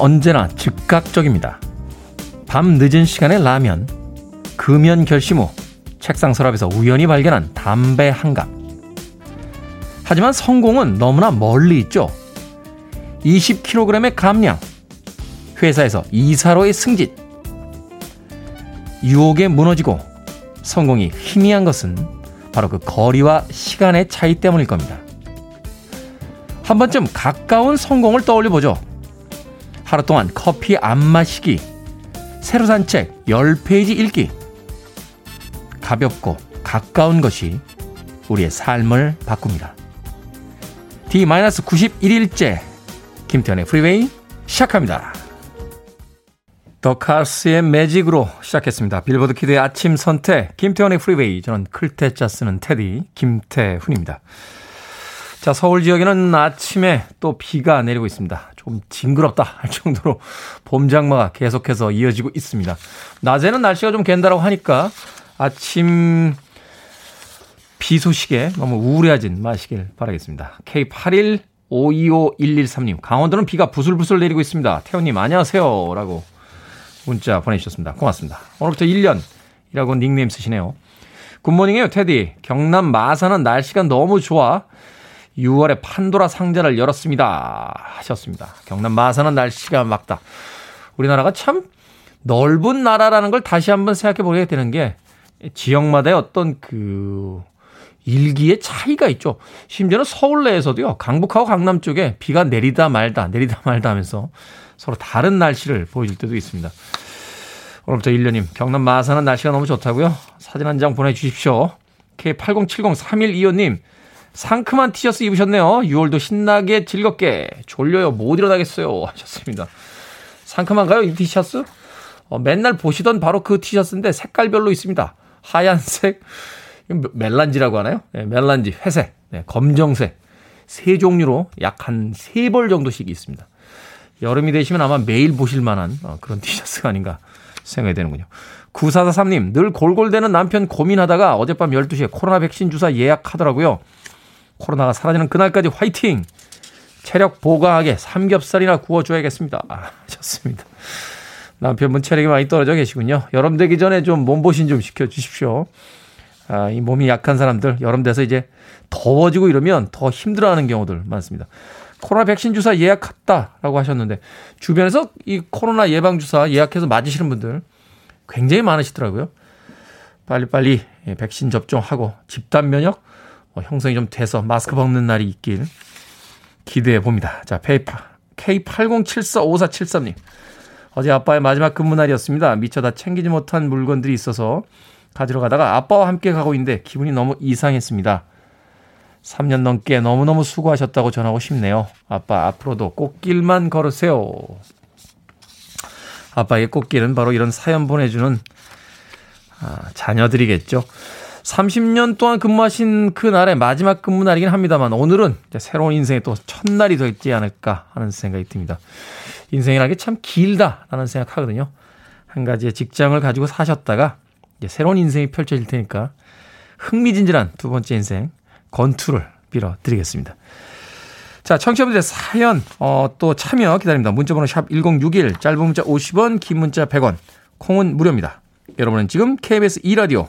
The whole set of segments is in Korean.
언제나 즉각적입니다. 밤 늦은 시간에 라면, 금연 결심 후 책상 서랍에서 우연히 발견한 담배 한 갑. 하지만 성공은 너무나 멀리 있죠. 20kg의 감량, 회사에서 이사로의 승진. 유혹에 무너지고 성공이 희미한 것은 바로 그 거리와 시간의 차이 때문일 겁니다. 한 번쯤 가까운 성공을 떠올려 보죠. 하루 동안 커피 안 마시기, 새로 산 책 10페이지 읽기. 가볍고 가까운 것이 우리의 삶을 바꿉니다. D-91일째 김태훈의 프리웨이 시작합니다. The Cars의 Magic으로 시작했습니다. 빌보드 Kid의 아침 선택 김태훈의 프리웨이 저는 클 태 자 쓰는 태디 김태훈입니다. 자, 서울 지역에는 아침에 또 비가 내리고 있습니다. 좀 징그럽다 할 정도로 봄 장마가 계속해서 이어지고 있습니다. 낮에는 날씨가 좀 갠다라고 하니까 아침 비 소식에 너무 우울해하진 마시길 바라겠습니다. K81525113님, 강원도는 비가 부슬부슬 내리고 있습니다. 태훈님, 안녕하세요. 라고 문자 보내주셨습니다. 고맙습니다. 오늘부터 1년이라고 닉네임 쓰시네요. 굿모닝이에요, 테디. 경남 마산은 날씨가 너무 좋아. 6월에 판도라 상자를 열었습니다. 하셨습니다. 경남 마산은 날씨가 막다. 우리나라가 참 넓은 나라라는 걸 다시 한번 생각해 보게 되는 게 지역마다의 어떤 그 일기의 차이가 있죠. 심지어는 서울 내에서도요. 강북하고 강남 쪽에 비가 내리다 말다 내리다 말다 하면서 서로 다른 날씨를 보여줄 때도 있습니다. 오늘부터 1년님 경남 마산은 날씨가 너무 좋다고요. 사진 한 장 보내주십시오. K80703125님 상큼한 티셔츠 입으셨네요. 6월도 신나게 즐겁게 졸려요. 못 일어나겠어요. 하셨습니다. 상큼한가요? 이 티셔츠? 어, 맨날 보시던 바로 그 티셔츠인데 색깔별로 있습니다. 하얀색, 멜란지라고 하나요? 네, 멜란지, 회색, 네, 검정색. 세 종류로 약 한 세 벌 정도씩 있습니다. 여름이 되시면 아마 매일 보실 만한 어, 그런 티셔츠가 아닌가 생각이 되는군요. 9443님, 늘 골골대는 남편 고민하다가 어젯밤 12시에 코로나 백신 주사 예약하더라고요. 코로나가 사라지는 그날까지 화이팅! 체력 보강하게 삼겹살이나 구워줘야겠습니다. 아, 좋습니다. 남편분 체력이 많이 떨어져 계시군요. 여름 되기 전에 좀 몸보신 좀 시켜주십시오. 아, 이 몸이 약한 사람들 여름 돼서 이제 더워지고 이러면 더 힘들어하는 경우들 많습니다. 코로나 백신 주사 예약했다라고 하셨는데 주변에서 이 코로나 예방 주사 예약해서 맞으시는 분들 굉장히 많으시더라고요. 빨리빨리 예, 백신 접종하고 집단 면역 어, 형성이 좀 돼서 마스크 벗는 날이 있길 기대해 봅니다. 자, 페이파 K80745473님. 어제 아빠의 마지막 근무 날이었습니다. 미처 다 챙기지 못한 물건들이 있어서 가지러 가다가 아빠와 함께 가고 있는데 기분이 너무 이상했습니다. 3년 넘게 너무너무 수고하셨다고 전하고 싶네요. 아빠 앞으로도 꽃길만 걸으세요. 아빠의 꽃길은 바로 이런 사연 보내주는 아, 자녀들이겠죠. 30년 동안 근무하신 그 날의 마지막 근무 날이긴 합니다만 오늘은 새로운 인생의 또 첫날이 되지 않을까 하는 생각이 듭니다. 인생이라는 게 참 길다라는 생각하거든요. 한 가지의 직장을 가지고 사셨다가 이제 새로운 인생이 펼쳐질 테니까 흥미진진한 두 번째 인생 건투를 빌어드리겠습니다. 자, 청취자분들의 사연, 어, 또 참여 기다립니다. 문자번호 샵 1061, 짧은 문자 50원, 긴 문자 100원, 콩은 무료입니다. 여러분은 지금 KBS 2라디오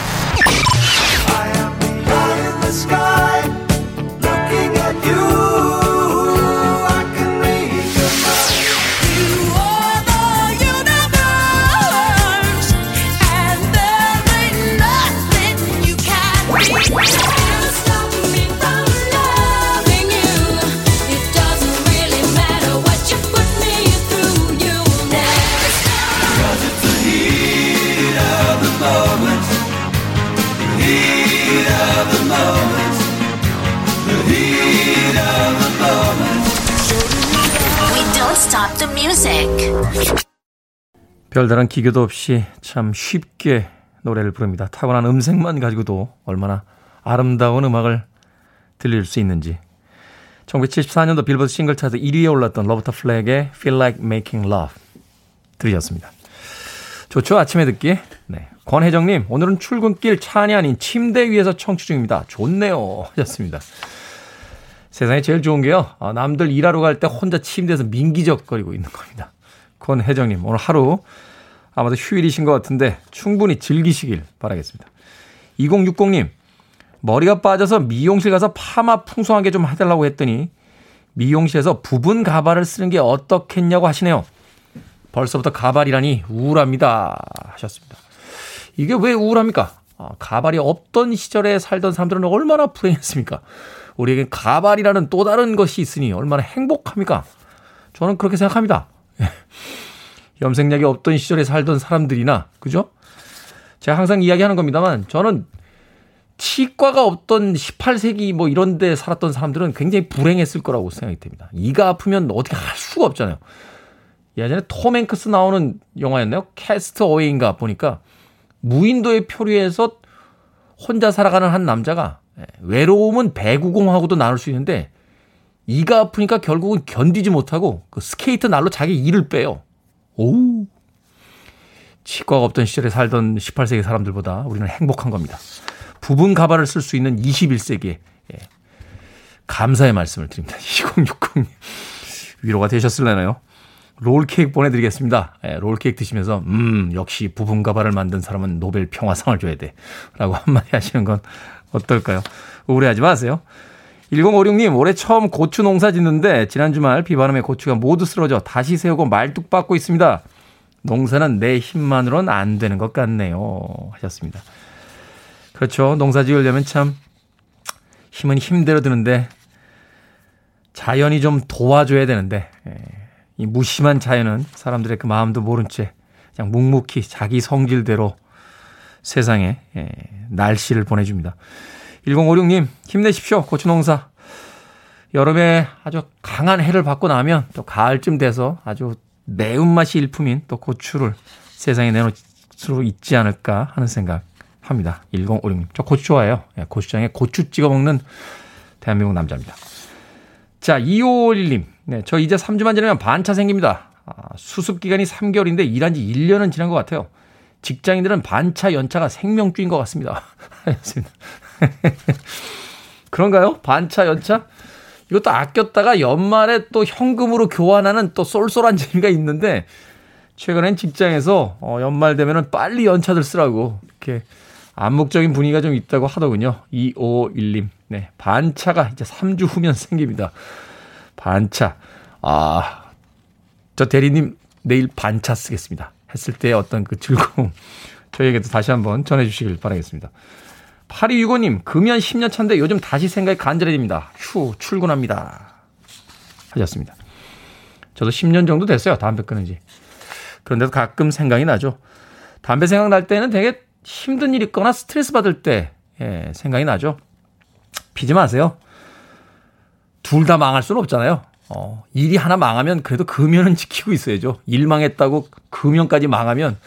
별다른 기교도 없이 참 쉽게 노래를 부릅니다. 타고난 음색만 가지고도 얼마나 아름다운 음악을 들릴 수 있는지. 1974년도 빌보드 싱글 차트 1위에 올랐던 로버타 플랙의 Feel Like Making Love 들으셨습니다. 좋죠? 아침에 듣기에. 네. 권혜정님, 오늘은 출근길 차 안이 아닌 침대 위에서 청취 중입니다. 좋네요. 하셨습니다. 세상에 제일 좋은 게요. 아, 남들 일하러 갈 때 혼자 침대에서 민기적거리고 있는 겁니다. 권혜정님, 오늘 하루 아마도 휴일이신 것 같은데 충분히 즐기시길 바라겠습니다. 2060님, 머리가 빠져서 미용실 가서 파마 풍성하게 좀 해달라고 했더니 미용실에서 부분 가발을 쓰는 게 어떻겠냐고 하시네요. 벌써부터 가발이라니 우울합니다. 하셨습니다. 이게 왜 우울합니까? 아, 가발이 없던 시절에 살던 사람들은 얼마나 불행했습니까? 우리에게 가발이라는 또 다른 것이 있으니 얼마나 행복합니까? 저는 그렇게 생각합니다. 염색약이 없던 시절에 살던 사람들이나, 그죠? 제가 항상 이야기하는 겁니다만, 저는 치과가 없던 18세기 뭐 이런 데 살았던 사람들은 굉장히 불행했을 거라고 생각이 됩니다. 이가 아프면 어떻게 할 수가 없잖아요. 예전에 톰 행크스 나오는 영화였나요? 캐스트 어웨이인가 보니까 무인도의 표류에서 혼자 살아가는 한 남자가 예, 외로움은 배구공하고도 나눌 수 있는데 이가 아프니까 결국은 견디지 못하고 그 스케이트 날로 자기 이를 빼요. 오. 치과가 없던 시절에 살던 18세기 사람들보다 우리는 행복한 겁니다. 부분 가발을 쓸 수 있는 21세기에 예. 감사의 말씀을 드립니다. 2060님 위로가 되셨을래나요? 롤케이크 보내드리겠습니다. 예, 롤케이크 드시면서 음 역시 부분 가발을 만든 사람은 노벨 평화상을 줘야 돼 라고 한마디 하시는 건 어떨까요? 우울해하지 마세요. 1056님, 올해 처음 고추 농사 짓는데 지난 주말 비바람에 고추가 모두 쓰러져 다시 세우고 말뚝 박고 있습니다. 농사는 내 힘만으로는 안 되는 것 같네요. 하셨습니다. 그렇죠. 농사 지으려면 참 힘은 힘대로 드는데 자연이 좀 도와줘야 되는데 예, 이 무심한 자연은 사람들의 그 마음도 모른 채 그냥 묵묵히 자기 성질대로 세상에 예, 날씨를 보내줍니다. 1056님 힘내십시오. 고추농사. 여름에 아주 강한 해를 받고 나면 또 가을쯤 돼서 아주 매운맛이 일품인 또 고추를 세상에 내놓을 수 있지 않을까 하는 생각 합니다. 1056님. 저 고추 좋아해요. 예, 고추장에 고추 찍어 먹는 대한민국 남자입니다. 자, 2551님. 네, 저 이제 3주만 지나면 반차 생깁니다. 아, 수습 기간이 3개월인데 일한 지 1년은 지난 것 같아요. 직장인들은 반차 연차가 생명줄인 것 같습니다. 하였습니다. 그런가요? 반차 연차? 이것도 아꼈다가 연말에 또 현금으로 교환하는 또 쏠쏠한 재미가 있는데 최근엔 직장에서 어, 연말 되면은 빨리 연차들 쓰라고 이렇게 암묵적인 분위기가 좀 있다고 하더군요. 2551님. 네. 반차가 이제 3주 후면 생깁니다. 반차. 아, 저 대리님 내일 반차 쓰겠습니다. 했을 때 어떤 그 즐거움 저희에게도 다시 한번 전해 주시길 바라겠습니다. 8265님, 금연 10년 차인데 요즘 다시 생각이 간절해집니다. 휴, 출근합니다. 하셨습니다. 저도 10년 정도 됐어요. 담배 끊은 지. 그런데도 가끔 생각이 나죠. 담배 생각날 때는 되게 힘든 일 있거나 스트레스 받을 때 예, 생각이 나죠. 피지 마세요. 둘 다 망할 수는 없잖아요. 어, 일이 하나 망하면 그래도 금연은 지키고 있어야죠. 일 망했다고 금연까지 망하면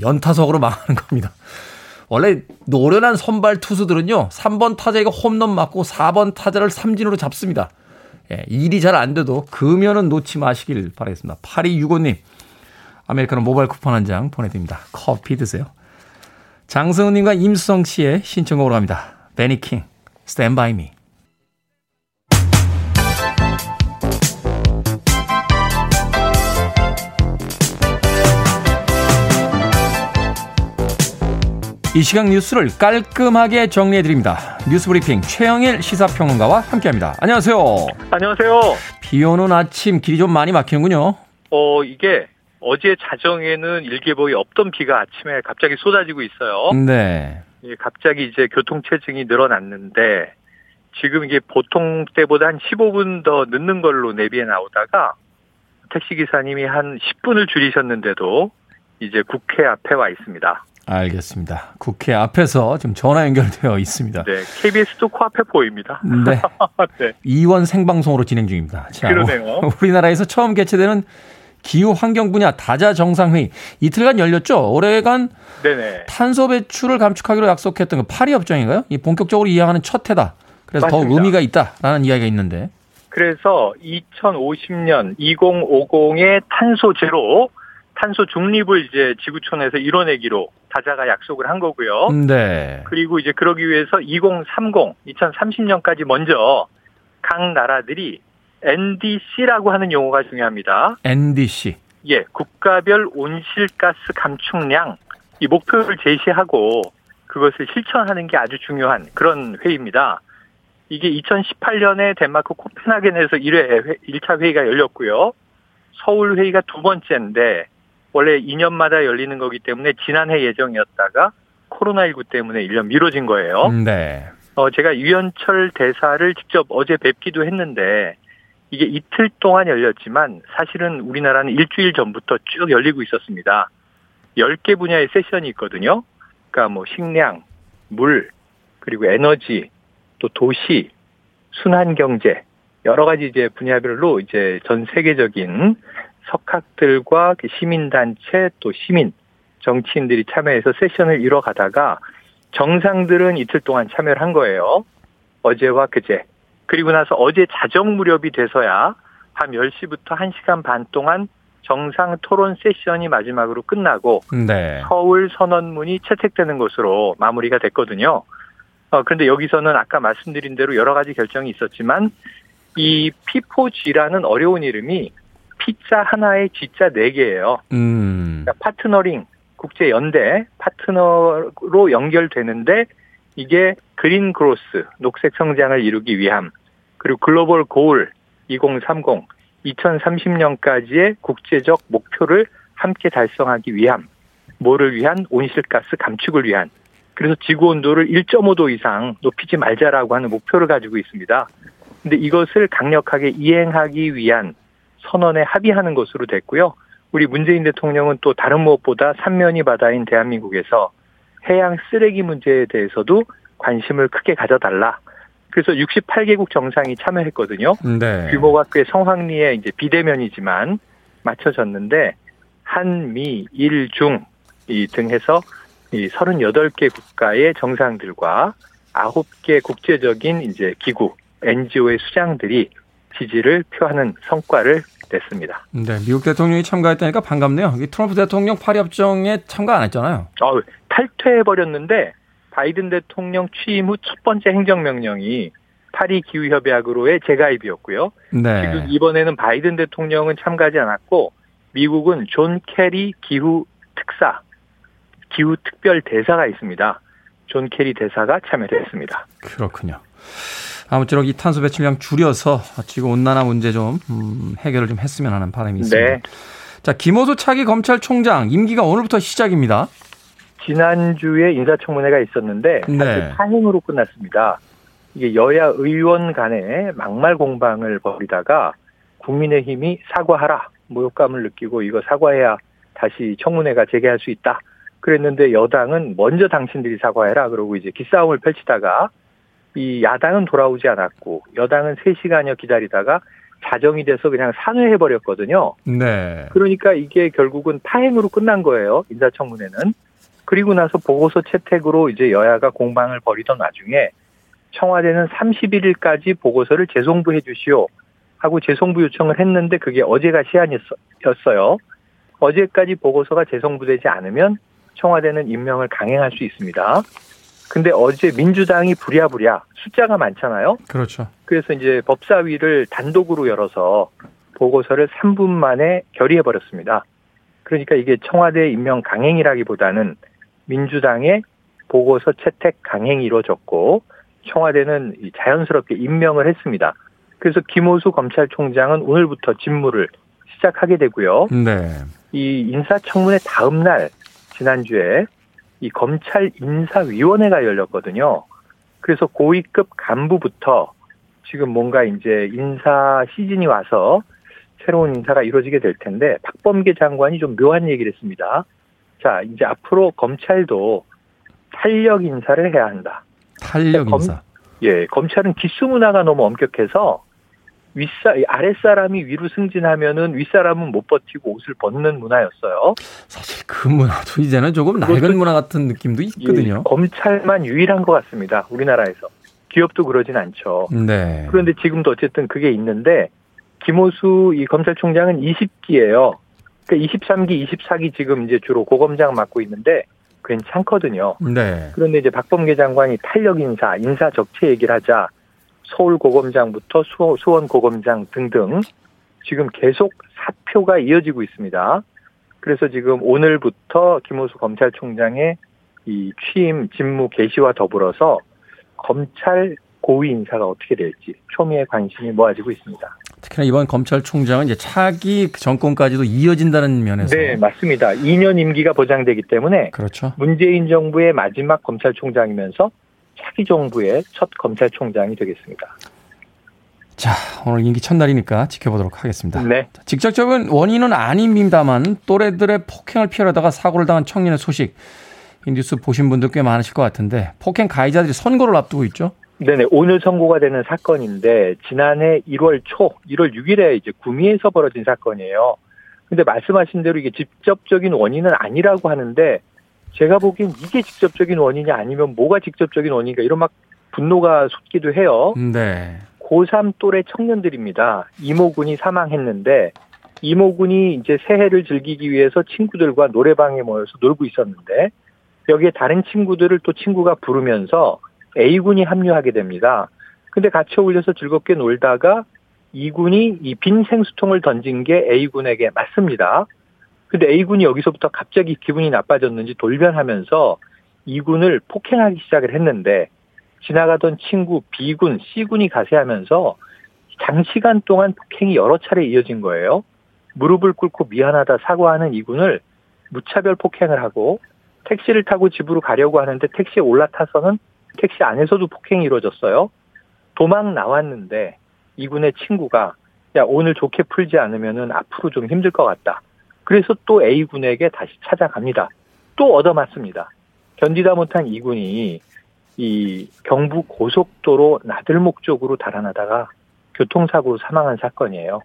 연타석으로 망하는 겁니다. 원래 노련한 선발 투수들은요, 3번 타자에게 홈런 맞고 4번 타자를 삼진으로 잡습니다. 예, 일이 잘 안 돼도 금연은 놓지 마시길 바라겠습니다. 8265님, 아메리카노 모바일 쿠폰 한 장 보내드립니다. 커피 드세요. 장승우님과 임수성 씨의 신청곡으로 갑니다. 베니킹, Stand By Me. 이 시각 뉴스를 깔끔하게 정리해드립니다. 뉴스브리핑 최영일 시사평론가와 함께합니다. 안녕하세요. 안녕하세요. 비 오는 아침 길이 좀 많이 막히는군요. 어, 이게 어제 자정에는 일개복이 없던 비가 아침에 갑자기 쏟아지고 있어요. 네. 갑자기 이제 교통체증이 늘어났는데 지금 이게 보통 때보다 한 15분 더 늦는 걸로 내비에 나오다가 택시기사님이 한 10분을 줄이셨는데도 이제 국회 앞에 와 있습니다. 알겠습니다. 국회 앞에서 지금 전화 연결되어 있습니다. 네, KBS도 코앞에 보입니다. 네. 네. 이원 생방송으로 진행 중입니다. 자, 그러네요. 우리나라에서 처음 개최되는 기후 환경 분야 다자 정상회의 이틀간 열렸죠. 올해간 네네. 탄소 배출을 감축하기로 약속했던 그 파리 협정인가요? 이 본격적으로 이행하는 첫 해다. 그래서 맞습니다. 더 의미가 있다라는 이야기가 있는데. 그래서 2050년 2050의 탄소 제로 탄소 중립을 이제 지구촌에서 이뤄내기로 다자가 약속을 한 거고요. 네. 그리고 이제 그러기 위해서 2030, 2030년까지 먼저 각 나라들이 NDC라고 하는 용어가 중요합니다. NDC. 예, 국가별 온실가스 감축량 이 목표를 제시하고 그것을 실천하는 게 아주 중요한 그런 회의입니다. 이게 2018년에 덴마크 코펜하겐에서 1회 1차 회의가 열렸고요. 서울 회의가 두 번째인데 원래 2년마다 열리는 거기 때문에 지난해 예정이었다가 코로나19 때문에 1년 미뤄진 거예요. 네. 어, 제가 유현철 대사를 직접 어제 뵙기도 했는데 이게 이틀 동안 열렸지만 사실은 우리나라는 일주일 전부터 쭉 열리고 있었습니다. 10개 분야의 세션이 있거든요. 그러니까 뭐 식량, 물, 그리고 에너지, 또 도시, 순환 경제, 여러 가지 이제 분야별로 이제 전 세계적인 석학들과 그 시민단체 또 시민, 정치인들이 참여해서 세션을 이뤄가다가 정상들은 이틀 동안 참여를 한 거예요. 어제와 그제. 그리고 나서 어제 자정 무렵이 돼서야 밤 10시부터 1시간 반 동안 정상 토론 세션이 마지막으로 끝나고 네. 서울 선언문이 채택되는 것으로 마무리가 됐거든요. 어, 그런데 여기서는 아까 말씀드린 대로 여러 가지 결정이 있었지만 이 P4G라는 어려운 이름이 피자 하나에 G자 4개예요. 음. 그러니까 파트너링, 국제 연대 파트너로 연결되는데 이게 그린 그로스, 녹색 성장을 이루기 위함, 그리고 글로벌 고울 2030, 2030년까지의 국제적 목표를 함께 달성하기 위함, 뭐를 위한 온실가스 감축을 위한 그래서 지구 온도를 1.5도 이상 높이지 말자라고 하는 목표를 가지고 있습니다. 근데 이것을 강력하게 이행하기 위한 선언에 합의하는 것으로 됐고요. 우리 문재인 대통령은 또 다른 무엇보다 삼면이 바다인 대한민국에서 해양 쓰레기 문제에 대해서도 관심을 크게 가져달라. 그래서 68개국 정상이 참여했거든요. 네. 규모가 꽤 성황리에 이제 비대면이지만 맞춰졌는데 한미 일중 이등 해서 이 38개 국가의 정상들과 9개 국제적인 이제 기구 NGO의 수장들이 지지를 표하는 성과를 냈습니다. 네, 미국 대통령이 참가했다니까 반갑네요. 이 트럼프 대통령 파리 협정에 참가 안 했잖아요. 어, 탈퇴해 버렸는데 바이든 대통령 취임 후 첫 번째 행정명령이 파리 기후협약으로의 재가입이었고요. 네. 지금 이번에는 바이든 대통령은 참가하지 않았고 미국은 존 케리 기후 특사, 기후 특별 대사가 있습니다. 존 케리 대사가 참여를 했습니다. 그렇군요. 아무쪼록 이 탄소 배출량 줄여서 지구 온난화 문제 좀 음, 해결을 좀 했으면 하는 바람이 있습니다. 네. 자, 김호수 차기 검찰총장 임기가 오늘부터 시작입니다. 지난주에 인사청문회가 있었는데 사실 네. 파행으로 끝났습니다. 이게 여야 의원 간에 막말 공방을 벌이다가 국민의힘이 사과하라 모욕감을 느끼고 이거 사과해야 다시 청문회가 재개할 수 있다. 그랬는데 여당은 먼저 당신들이 사과해라 그러고 이제 기싸움을 펼치다가 이 야당은 돌아오지 않았고 여당은 3시간여 기다리다가 자정이 돼서 그냥 산회해 버렸거든요. 네. 그러니까 이게 결국은 파행으로 끝난 거예요. 인사청문회는. 그리고 나서 보고서 채택으로 이제 여야가 공방을 벌이던 와중에 청와대는 31일까지 보고서를 재송부해 주시오 하고 재송부 요청을 했는데 그게 어제가 시한이었어요. 어제까지 보고서가 재송부되지 않으면 청와대는 임명을 강행할 수 있습니다. 근데 어제 민주당이 부랴부랴 숫자가 많잖아요. 그렇죠. 그래서 이제 법사위를 단독으로 열어서 보고서를 3분 만에 결의해 버렸습니다. 그러니까 이게 청와대 임명 강행이라기보다는 민주당의 보고서 채택 강행이 이루어졌고 청와대는 자연스럽게 임명을 했습니다. 그래서 김호수 검찰총장은 오늘부터 직무를 시작하게 되고요. 네. 이 인사청문회 다음 날 지난주에 이 검찰 인사위원회가 열렸거든요. 그래서 고위급 간부부터 지금 뭔가 이제 인사 시즌이 와서 새로운 인사가 이루어지게 될 텐데 박범계 장관이 좀 묘한 얘기를 했습니다. 자, 이제 앞으로 검찰도 탄력 인사를 해야 한다. 탄력 검- 인사. 예, 검찰은 기수 문화가 너무 엄격해서 윗사 아랫사람이 위로 승진하면은 윗사람은 못 버티고 옷을 벗는 문화였어요. 사실 그 문화도 이제는 조금 낡은 문화 같은 느낌도 있거든요. 예, 검찰만 유일한 것 같습니다. 우리나라에서. 기업도 그러진 않죠. 네. 그런데 지금도 어쨌든 그게 있는데 김호수 이 검찰총장은 20기예요. 그러니까 23기, 24기 지금 이제 주로 고검장 맡고 있는데 괜찮거든요. 네. 그런데 이제 박범계 장관이 탄력 인사, 인사 적체 얘기를 하자 서울 고검장부터 수원 고검장 등등 지금 계속 사표가 이어지고 있습니다. 그래서 지금 오늘부터 김호수 검찰총장의 이 취임 직무 개시와 더불어서 검찰 고위 인사가 어떻게 될지 초미의 관심이 모아지고 있습니다. 특히나 이번 검찰총장은 이제 차기 정권까지도 이어진다는 면에서 네 맞습니다. 2년 임기가 보장되기 때문에 그렇죠. 문재인 정부의 마지막 검찰총장이면서 차기 정부의 첫 검찰총장이 되겠습니다. 자, 오늘 임기 첫날이니까 지켜보도록 하겠습니다. 네. 직접적인 원인은 아닙니다만 또래들의 폭행을 피하려다가 사고를 당한 청년의 소식 이 뉴스 보신 분들 꽤 많으실 것 같은데 폭행 가해자들이 선고를 앞두고 있죠. 네네 오늘 선고가 되는 사건인데 지난해 1월 초 1월 6일에 이제 구미에서 벌어진 사건이에요. 근데 말씀하신 대로 이게 직접적인 원인은 아니라고 하는데 제가 보기엔 이게 직접적인 원인이 아니면 뭐가 직접적인 원인인가 이런 막 분노가 솟기도 해요. 네. 고3 또래 청년들입니다. 이모군이 사망했는데 이모군이 이제 새해를 즐기기 위해서 친구들과 노래방에 모여서 놀고 있었는데 여기에 다른 친구들을 또 친구가 부르면서 A군이 합류하게 됩니다. 근데 같이 어울려서 즐겁게 놀다가 E군이 이 빈 생수통을 던진 게 A군에게 맞습니다. 근데 A군이 여기서부터 갑자기 기분이 나빠졌는지 돌변하면서 E군을 폭행하기 시작을 했는데 지나가던 친구 B군, C군이 가세하면서 장시간 동안 폭행이 여러 차례 이어진 거예요. 무릎을 꿇고 미안하다 사과하는 이군을 무차별 폭행을 하고 택시를 타고 집으로 가려고 하는데 택시에 올라타서는 택시 안에서도 폭행이 이루어졌어요. 도망 나왔는데 이군의 친구가 야 오늘 좋게 풀지 않으면은 앞으로 좀 힘들 것 같다. 그래서 또 A군에게 다시 찾아갑니다. 또 얻어맞습니다. 견디다 못한 이군이 이 경부 고속도로 나들목 쪽으로 달아나다가 교통사고로 사망한 사건이에요.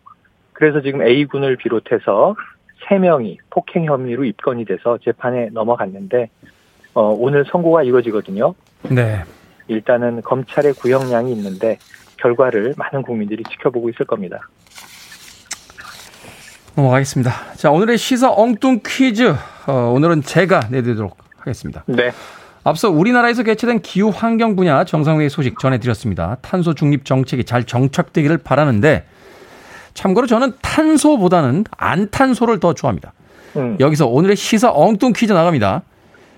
그래서 지금 A군을 비롯해서 3명이 폭행 혐의로 입건이 돼서 재판에 넘어갔는데 어, 오늘 선고가 이루어지거든요. 네. 일단은 검찰의 구형량이 있는데 결과를 많은 국민들이 지켜보고 있을 겁니다. 넘어가겠습니다. 자, 오늘의 시사 엉뚱 퀴즈. 어, 오늘은 제가 내드리도록 하겠습니다. 네. 앞서 우리나라에서 개최된 기후 환경 분야 정상회의 소식 전해드렸습니다. 탄소 중립 정책이 잘 정착되기를 바라는데 참고로 저는 탄소보다는 안탄소를 더 좋아합니다. 음. 여기서 오늘의 시사 엉뚱 퀴즈 나갑니다.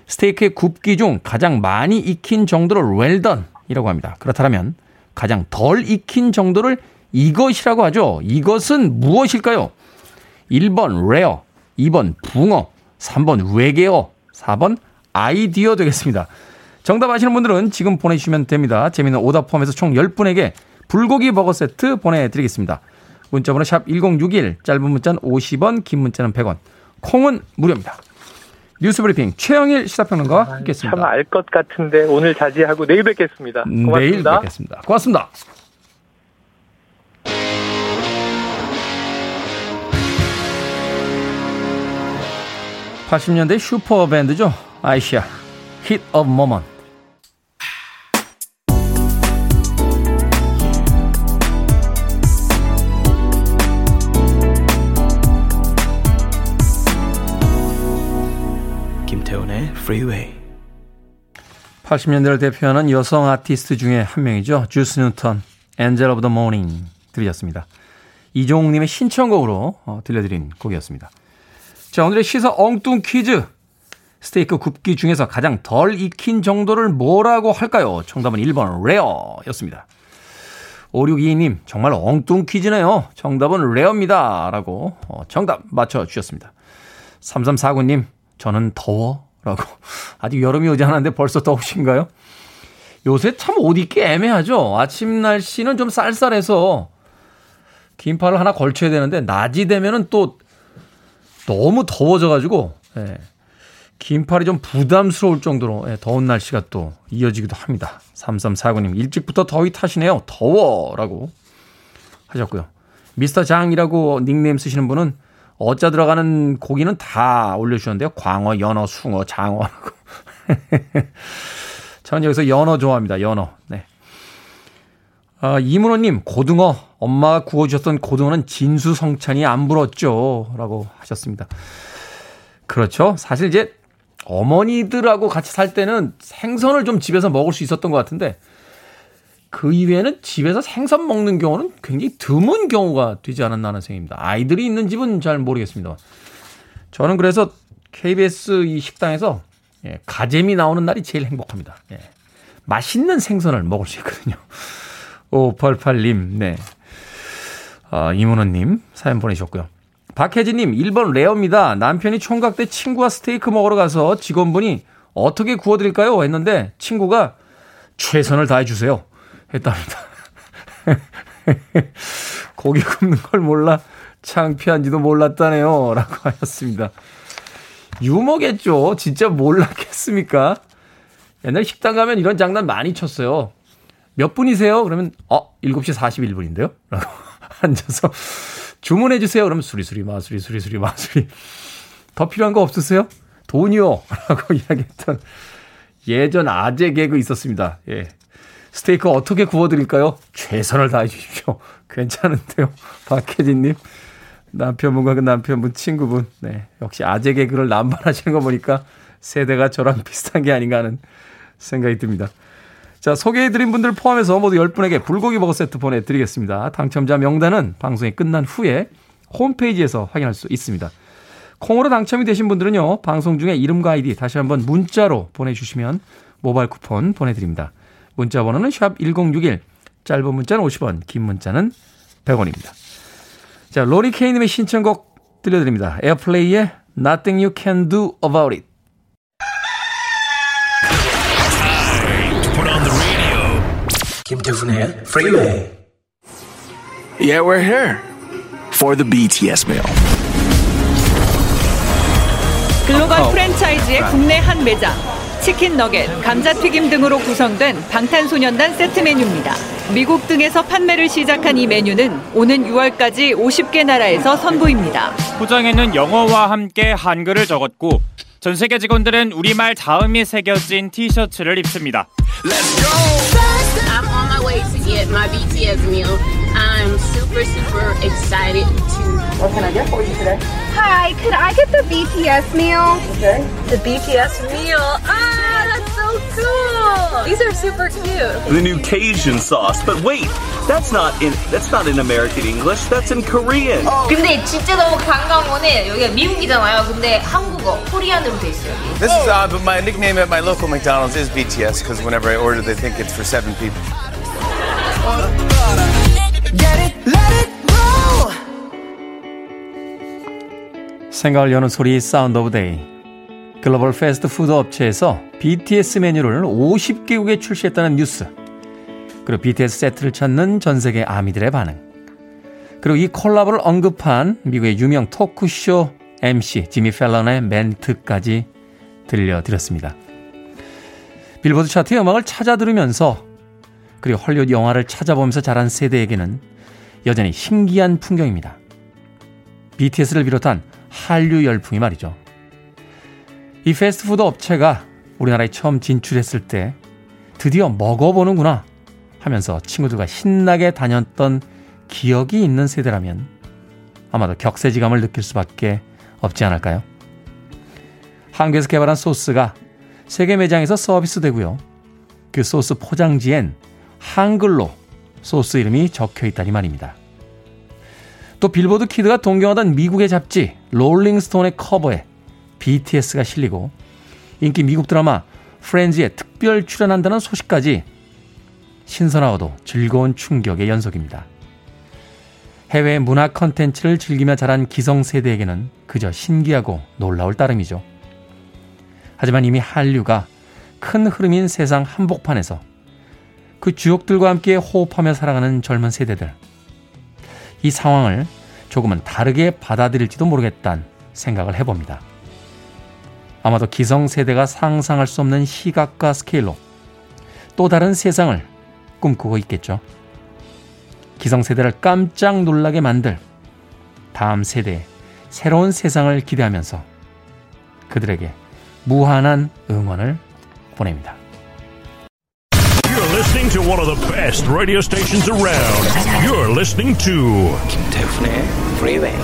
스테이크의 굽기 중 가장 많이 익힌 정도를 웰던이라고 합니다. 그렇다면 가장 덜 익힌 정도를 이것이라고 하죠. 이것은 무엇일까요? 1번 rare, 2번 붕어, 3번 외계어, 4번 아이디어 되겠습니다. 정답 아시는 분들은 지금 보내주시면 됩니다. 재미있는 오답 포함해서 총 10분에게 불고기 버거 세트 보내드리겠습니다. 문자번호 샵 1061, 짧은 문자는 50원, 긴 문자는 100원, 콩은 무료입니다. 뉴스 브리핑 최영일 시사평론가와 아, 함께했습니다. 참 알 것 같은데 오늘 자제하고 내일 뵙겠습니다. 고맙습니다. 내일 뵙겠습니다. 고맙습니다. (80년대) 슈퍼밴드죠 아이시아 Hit of Moment 김태훈의 Freeway 80년대를 대표하는 여성 아티스트 중에 한 명이죠. 주스 뉴턴, Angel of the Morning 들으셨습니다. 이종욱님의 신청곡으로 어, 들려드린 곡이었습니다. 자, 오늘의 시사 엉뚱 퀴즈. 스테이크 굽기 중에서 가장 덜 익힌 정도를 뭐라고 할까요? 정답은 1번 rare 였습니다. 5622님 정말 엉뚱 퀴즈네요. 정답은 rare입니다. 라고 어, 정답 맞춰주셨습니다. 3349님 저는 더워 라고 아직 여름이 오지 않았는데 벌써 더우신가요? 요새 참 옷 입기 애매하죠. 아침 날씨는 좀 쌀쌀해서 긴팔을 하나 걸쳐야 되는데 낮이 되면은 또 너무 더워져가지고 예. 긴팔이 좀 부담스러울 정도로 예, 더운 날씨가 또 이어지기도 합니다. 3349님, 일찍부터 더위 타시네요. 더워라고 하셨고요. 미스터 장이라고 닉네임 쓰시는 분은 어자 들어가는 고기는 다 올려주셨는데요. 광어, 연어, 숭어, 장어라고. 전 여기서 연어 좋아합니다. 연어. 네. 아, 이문호님, 고등어. 엄마가 구워주셨던 고등어는 진수성찬이 안 불었죠. 라고 하셨습니다. 그렇죠. 사실 이제 어머니들하고 같이 살 때는 생선을 좀 집에서 먹을 수 있었던 것 같은데 그 이외에는 집에서 생선 먹는 경우는 굉장히 드문 경우가 되지 않았나 하는 생각입니다. 아이들이 있는 집은 잘 모르겠습니다. 저는 그래서 KBS 이 식당에서 예, 가재미 나오는 날이 제일 행복합니다. 예. 맛있는 생선을 먹을 수 있거든요. 5588님, 네. 아, 이문호님 사연 보내주셨고요. 박혜진님, 1번 레어입니다. 남편이 총각 때 친구와 스테이크 먹으러 가서 직원분이 어떻게 구워드릴까요? 했는데 친구가 최선을 다해주세요. 했답니다. 고기 굽는 걸 몰라 창피한지도 몰랐다네요. 라고 하셨습니다. 유머겠죠. 진짜 몰랐겠습니까? 옛날 식당 가면 이런 장난 많이 쳤어요. 몇 분이세요? 그러면, 어, 7시 41분인데요? 라고 앉아서 주문해 주세요. 그러면 수리수리 마수리 수리수리 마수리. 더 필요한 거 없으세요? 돈이요. 라고 이야기했던 예전 아재 개그 있었습니다. 예. 스테이크 어떻게 구워드릴까요? 최선을 다해 주십시오. 괜찮은데요. 박혜진님. 남편분과 그 남편분 친구분. 네. 역시 아재 개그를 남발하시는 거 보니까 세대가 저랑 비슷한 게 아닌가 하는 생각이 듭니다. 자, 소개해드린 분들 포함해서 모두 10분에게 불고기 버거 세트 보내드리겠습니다. 당첨자 명단은 방송이 끝난 후에 홈페이지에서 확인할 수 있습니다. 콩으로 당첨이 되신 분들은요, 방송 중에 이름과 아이디 다시 한번 문자로 보내주시면 모바일 쿠폰 보내드립니다. 문자 번호는 샵 1061, 짧은 문자는 50원, 긴 문자는 100원입니다. 자, 로리 케이님의 신청곡 들려드립니다. 에어플레이의 Nothing You Can Do About It. 김태훈의 Freeway. Yeah, we're here for the BTS meal. 글로벌 프랜차이즈의 국내 한 매장. 치킨 너겟, 감자튀김 등으로 구성된 방탄소년단 세트 메뉴입니다. 미국 등에서 판매를 시작한 이 메뉴는 오는 6월까지 50개 나라에서 선보입니다. 포장에는 영어와 함께 한글을 적었고 전 세계 직원들은 우리말 자음이 새겨진 티셔츠를 입습니다. my way to get my BTS meal. I'm super, super excited to. What can I get for you today? Hi, could I get the BTS meal? Okay. The BTS meal. Ah, that's so cool. These are super cute. The new Cajun sauce. But wait, that's not in that's not in American English. That's in Korean. 근데 진짜 너무 감각 오네. 여기가 미국이잖아요. 근데 한국어, 코리안으로 돼 있어요. 여기. This is odd, but my nickname at my local McDonald's is BTS because whenever I order, they think it's for seven people. 생각을 여는 소리 sound of day. 글로벌 패스트푸드 업체에서 BTS 메뉴를 50개국에 출시했다는 뉴스. 그리고 BTS 세트를 찾는 전 세계 아미들의 반응. 그리고 이 콜라보를 언급한 미국의 유명 토크쇼 MC 지미 팰런의 멘트까지 들려드렸습니다. 빌보드 차트의 음악을 찾아 들으면서 그리고 헐리우드 영화를 찾아보면서 자란 세대에게는 여전히 신기한 풍경입니다. BTS를 비롯한 한류 열풍이 말이죠. 이 패스트푸드 업체가 우리나라에 처음 진출했을 때 드디어 먹어보는구나 하면서 친구들과 신나게 다녔던 기억이 있는 세대라면 아마도 격세지감을 느낄 수밖에 없지 않을까요? 한국에서 개발한 소스가 세계 매장에서 서비스되고요. 그 소스 포장지엔 한글로 소스 이름이 적혀 있다니 말입니다. 또 빌보드 키드가 동경하던 미국의 잡지 롤링스톤의 커버에 BTS가 실리고 인기 미국 드라마 프렌즈에 특별 출연한다는 소식까지 신선하고도 즐거운 충격의 연속입니다. 해외 문화 컨텐츠를 즐기며 자란 기성세대에게는 그저 신기하고 놀라울 따름이죠. 하지만 이미 한류가 큰 흐름인 세상 한복판에서 그 주역들과 함께 호흡하며 살아가는 젊은 세대들. 이 상황을 조금은 다르게 받아들일지도 모르겠다는 생각을 해봅니다. 아마도 기성세대가 상상할 수 없는 시각과 스케일로 또 다른 세상을 꿈꾸고 있겠죠. 기성세대를 깜짝 놀라게 만들 다음 세대의 새로운 세상을 기대하면서 그들에게 무한한 응원을 보냅니다. Listening to one of the best radio stations around. You're listening to 김태훈의 프리웨이.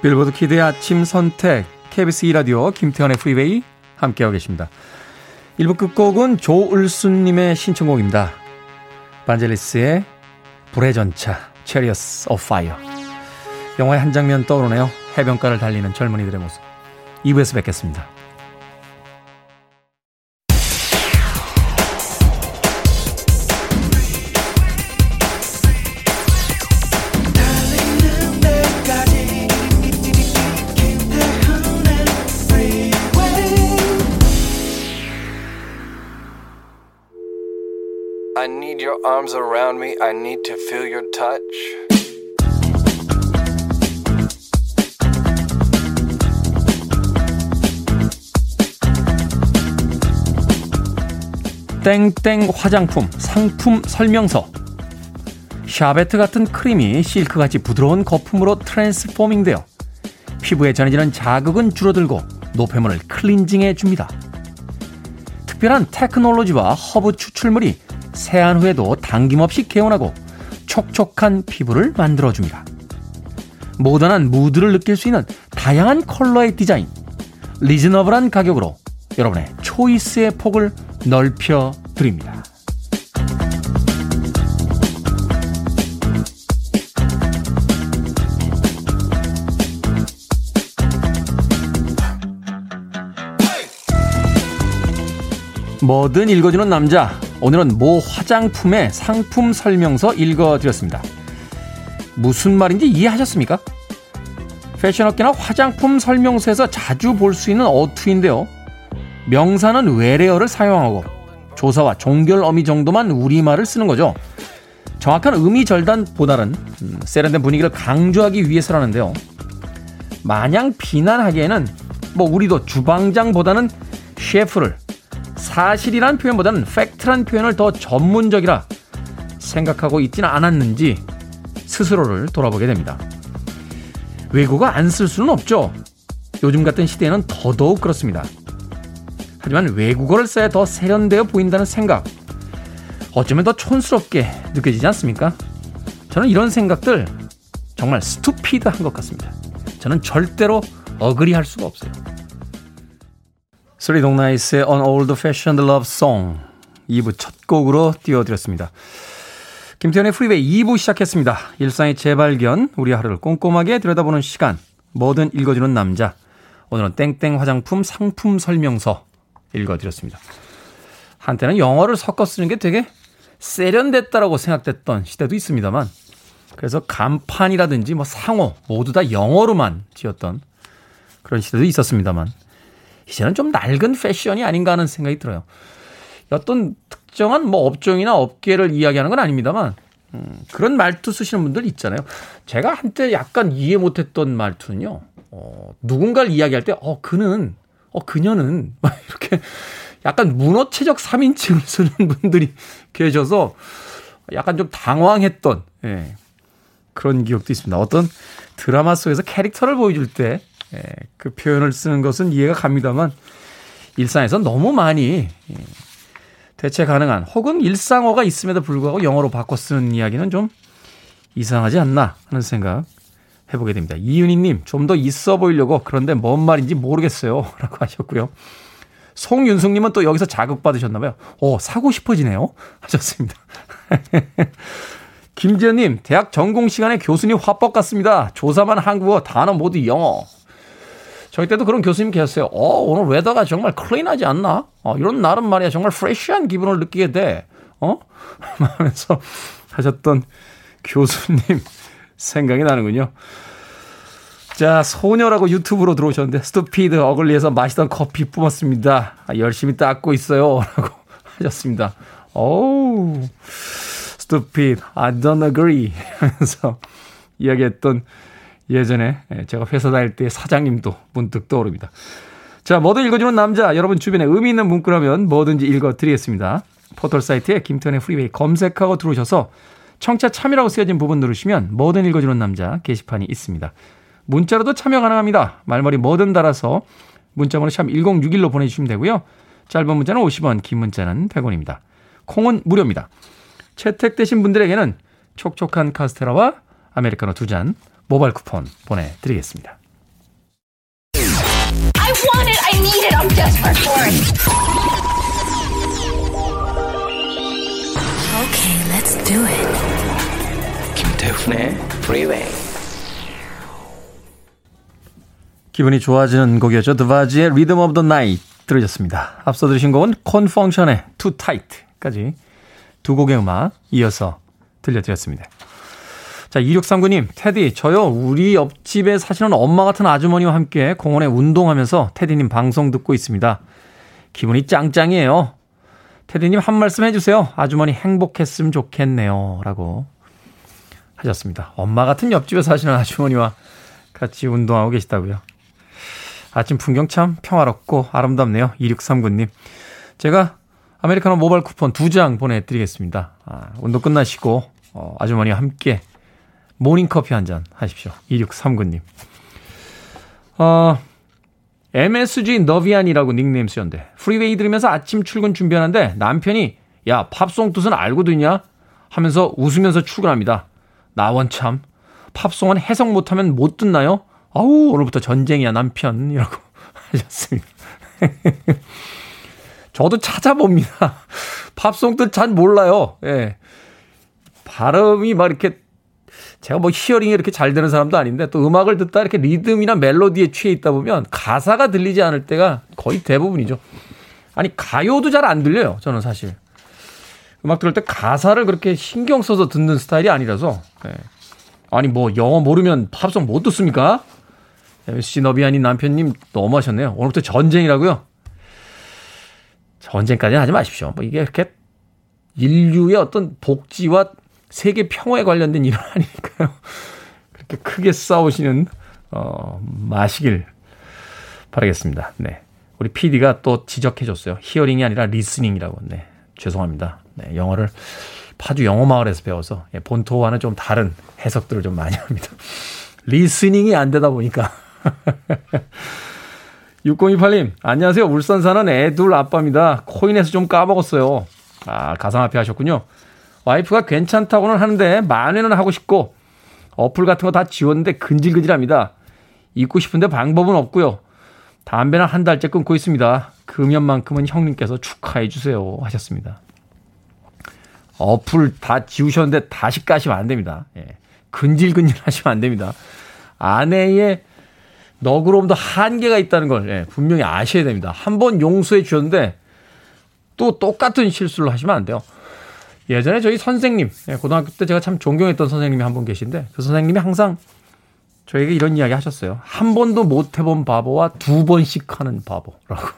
빌보드 키드의 아침 선택 KBS 2라디오 김태훈의 프리웨이 함께하고 계십니다. 1부 끝곡은 조을순님의 신청곡입니다. 반젤리스의 불의 전차 Chariots of Fire 영화의 한 장면 떠오르네요. 해변가를 달리는 젊은이들의 모습 2부에서 뵙겠습니다. Arms around me. I need to feel your touch. 땡땡 화장품 상품 설명서 샤베트 같은 크림이 실크같이 부드러운 거품으로 트랜스포밍 되어 피부에 전해지는 자극은 줄어들고 노폐물을 클렌징해 줍니다. 특별한 테크놀로지와 허브 추출물이 세안 후에도 당김없이 개운하고 촉촉한 피부를 만들어줍니다. 모던한 무드를 느낄 수 있는 다양한 컬러의 디자인, reasonable한 가격으로 여러분의 초이스의 폭을 넓혀 드립니다. 뭐든 읽어주는 남자. 오늘은 모 화장품의 상품 설명서 읽어드렸습니다. 무슨 말인지 이해하셨습니까? 패션업계나 화장품 설명서에서 자주 볼 수 있는 어투인데요. 명사는 외래어를 사용하고 조사와 종결 어미 정도만 우리말을 쓰는 거죠. 정확한 의미 절단보다는 음, 세련된 분위기를 강조하기 위해서라는데요. 마냥 비난하기에는 뭐 우리도 주방장보다는 셰프를 사실이란 표현보다는 팩트란 표현을 더 전문적이라 생각하고 있지는 않았는지 스스로를 돌아보게 됩니다. 외국어 안 쓸 수는 없죠. 요즘 같은 시대에는 더더욱 그렇습니다. 하지만 외국어를 써야 더 세련되어 보인다는 생각. 어쩌면 더 촌스럽게 느껴지지 않습니까? 저는 이런 생각들 정말 stupid한 것 같습니다. 저는 절대로 agree할 수가 없어요. 스리 동나이스의 An Old Fashioned Love Song 2부 첫 곡으로 띄워드렸습니다. 김태훈의 프리웨이 2부 시작했습니다. 일상의 재발견, 우리 하루를 꼼꼼하게 들여다보는 시간, 뭐든 읽어주는 남자. 오늘은 땡땡 화장품 상품 설명서 읽어드렸습니다. 한때는 영어를 섞어 쓰는 게 되게 세련됐다라고 생각됐던 시대도 있습니다만, 그래서 간판이라든지 뭐 상호 모두 다 영어로만 지었던 그런 시대도 있었습니다만, 이제는 좀 낡은 패션이 아닌가 하는 생각이 들어요. 어떤 특정한 뭐 업종이나 업계를 이야기하는 건 아닙니다만, 음, 그런 말투 쓰시는 분들 있잖아요. 제가 한때 약간 이해 못했던 말투는요, 어, 누군가를 이야기할 때, 어, 그는, 어, 그녀는, 막 이렇게 약간 문어체적 3인칭을 쓰는 분들이 계셔서 약간 좀 당황했던, 예, 그런 기억도 있습니다. 어떤 드라마 속에서 캐릭터를 보여줄 때, 예, 그 표현을 쓰는 것은 이해가 갑니다만, 일상에서 너무 많이, 예, 대체 가능한 혹은 일상어가 있음에도 불구하고 영어로 바꿔 쓰는 이야기는 좀 이상하지 않나 하는 생각 해보게 됩니다. 이윤희님, 좀 더 있어 보이려고 그런데 뭔 말인지 모르겠어요. 라고 하셨고요. 송윤숙님은 또 여기서 자극받으셨나봐요. 오, 사고 싶어지네요. 하셨습니다. 김지현님, 대학 전공 시간에 교수님 화법 같습니다. 조사만 한국어, 단어 모두 영어. 저희 때도 그런 교수님 계셨어요. 어, 오늘 weather가 정말 clean하지 않나? 어, 이런 날은 말이야 정말 fresh한 기분을 느끼게 돼. 어? 하면서 하셨던 교수님 생각이 나는군요. 자, 소녀라고 유튜브로 들어오셨는데, stupid agree에서 마시던 커피 뿜었습니다. 아, 열심히 닦고 있어요. 라고 하셨습니다. 오우, stupid, I don't agree. 하면서 이야기했던 예전에 제가 회사 다닐 때 사장님도 문득 떠오릅니다. 자, 뭐든 읽어주는 남자, 여러분 주변에 의미 있는 문구라면 뭐든지 읽어드리겠습니다. 포털 사이트에 김태훈의 프리웨이 검색하고 들어오셔서 청취자 참여라고 쓰여진 부분 누르시면 뭐든 읽어주는 남자 게시판이 있습니다. 문자로도 참여 가능합니다. 말머리 뭐든 달아서 문자번호 샵 1061로 보내주시면 되고요. 짧은 문자는 50원, 긴 문자는 100원입니다. 콩은 무료입니다. 채택되신 분들에게는 촉촉한 카스테라와 아메리카노 두 잔 모바일 쿠폰 보내드리겠습니다. I want it, I need it, I'm desperate for it. Okay, let's do it. 김태훈의 Freeway. 기분이 좋아지는 곡이었죠. 드바지의 Rhythm of the Night 들으셨습니다. 앞서 들으신 곡은 콘펑션의 Too Tight까지 두 곡의 음악 이어서 들려드렸습니다. 자, 2639님, 테디, 저요, 우리 옆집에 사시는 엄마 같은 아주머니와 함께 공원에 운동하면서 테디님 방송 듣고 있습니다. 기분이 짱짱이에요. 테디님 한 말씀 해주세요. 아주머니 행복했으면 좋겠네요. 라고 하셨습니다. 엄마 같은 옆집에 사시는 아주머니와 같이 운동하고 계시다고요. 아침 풍경 참 평화롭고 아름답네요. 2639님. 제가 아메리카노 모바일 쿠폰 두 장 보내드리겠습니다. 아, 운동 끝나시고 어, 아주머니와 함께 모닝커피 한 잔 하십시오. 2639님. 어, MSG 너비안이라고 닉네임 쓰였는데 프리웨이 들으면서 아침 출근 준비하는데 남편이 야 팝송 뜻은 알고 듣냐? 하면서 웃으면서 출근합니다. 나원 참 팝송은 해석 못하면 못 듣나요? 아우 오늘부터 전쟁이야 남편이라고 하셨습니다. 저도 찾아봅니다. 팝송 뜻 잘 몰라요. 예. 발음이 막 이렇게 제가 뭐 hearing이 이렇게 잘 되는 사람도 아닌데 또 음악을 듣다 이렇게 리듬이나 멜로디에 취해 있다 보면 가사가 들리지 않을 때가 거의 대부분이죠. 아니 가요도 잘 안 들려요. 저는 사실 음악 들을 때 가사를 그렇게 신경 써서 듣는 스타일이 아니라서 네. 아니 뭐 영어 모르면 팝송 못 듣습니까? MSG 너비아니 남편님 너무하셨네요. 오늘부터 전쟁이라고요? 전쟁까지는 하지 마십시오. 뭐 이게 이렇게 인류의 어떤 복지와 세계 평화에 관련된 일은 아니니까요. 그렇게 크게 싸우시는 어 마시길 바라겠습니다. 네. 우리 PD가 또 지적해 줬어요. hearing이 아니라 listening이라고. 네. 죄송합니다. 네. 영어를 파주 영어 마을에서 배워서 예, 본토와는 좀 다른 해석들을 좀 많이 합니다. listening이 안 되다 보니까 6028님, 안녕하세요. 울산 사는 애둘 아빠입니다. 코인에서 좀 까먹었어요. 아, 가상화폐 하셨군요. 와이프가 괜찮다고는 하는데 만회는 하고 싶고 어플 같은 거 다 지웠는데 근질근질합니다. 잊고 싶은데 방법은 없고요. 담배는 한 달째 끊고 있습니다. 금연만큼은 형님께서 축하해 주세요 하셨습니다. 어플 다 지우셨는데 다시 까시면 안 됩니다. 예. 근질근질 하시면 안 됩니다. 아내의 너그러움도 한계가 있다는 걸 예, 분명히 아셔야 됩니다. 한 번 용서해 주셨는데 또 똑같은 실수를 하시면 안 돼요. 예전에 저희 선생님, 예, 고등학교 때 제가 참 존경했던 선생님이 한 분 계신데 그 선생님이 항상 저에게 이런 이야기 하셨어요. 한 번도 못 해본 바보와 두 번씩 하는 바보라고.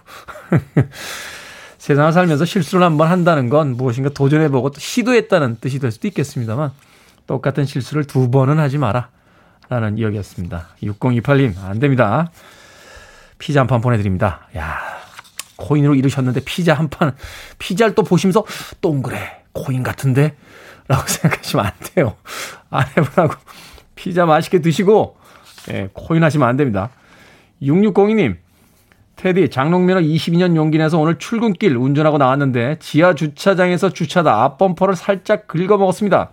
세상을 살면서 실수를 한 번 한다는 건 무엇인가 도전해보고 또 시도했다는 뜻이 될 수도 있겠습니다만 똑같은 실수를 두 번은 하지 마라. 라는 이야기였습니다. 6028님, 안 됩니다. 피자 한 판 보내드립니다. 야 코인으로 이루셨는데 피자 한 판, 피자를 또 보시면서 동그래, 코인 같은데? 라고 생각하시면 안 돼요. 아내분하고 피자 맛있게 드시고, 예, 코인 하시면 안 됩니다. 6602님, 테디, 장롱면허 22년 용기 내서 오늘 출근길 운전하고 나왔는데 지하 주차장에서 주차다 앞범퍼를 살짝 긁어먹었습니다.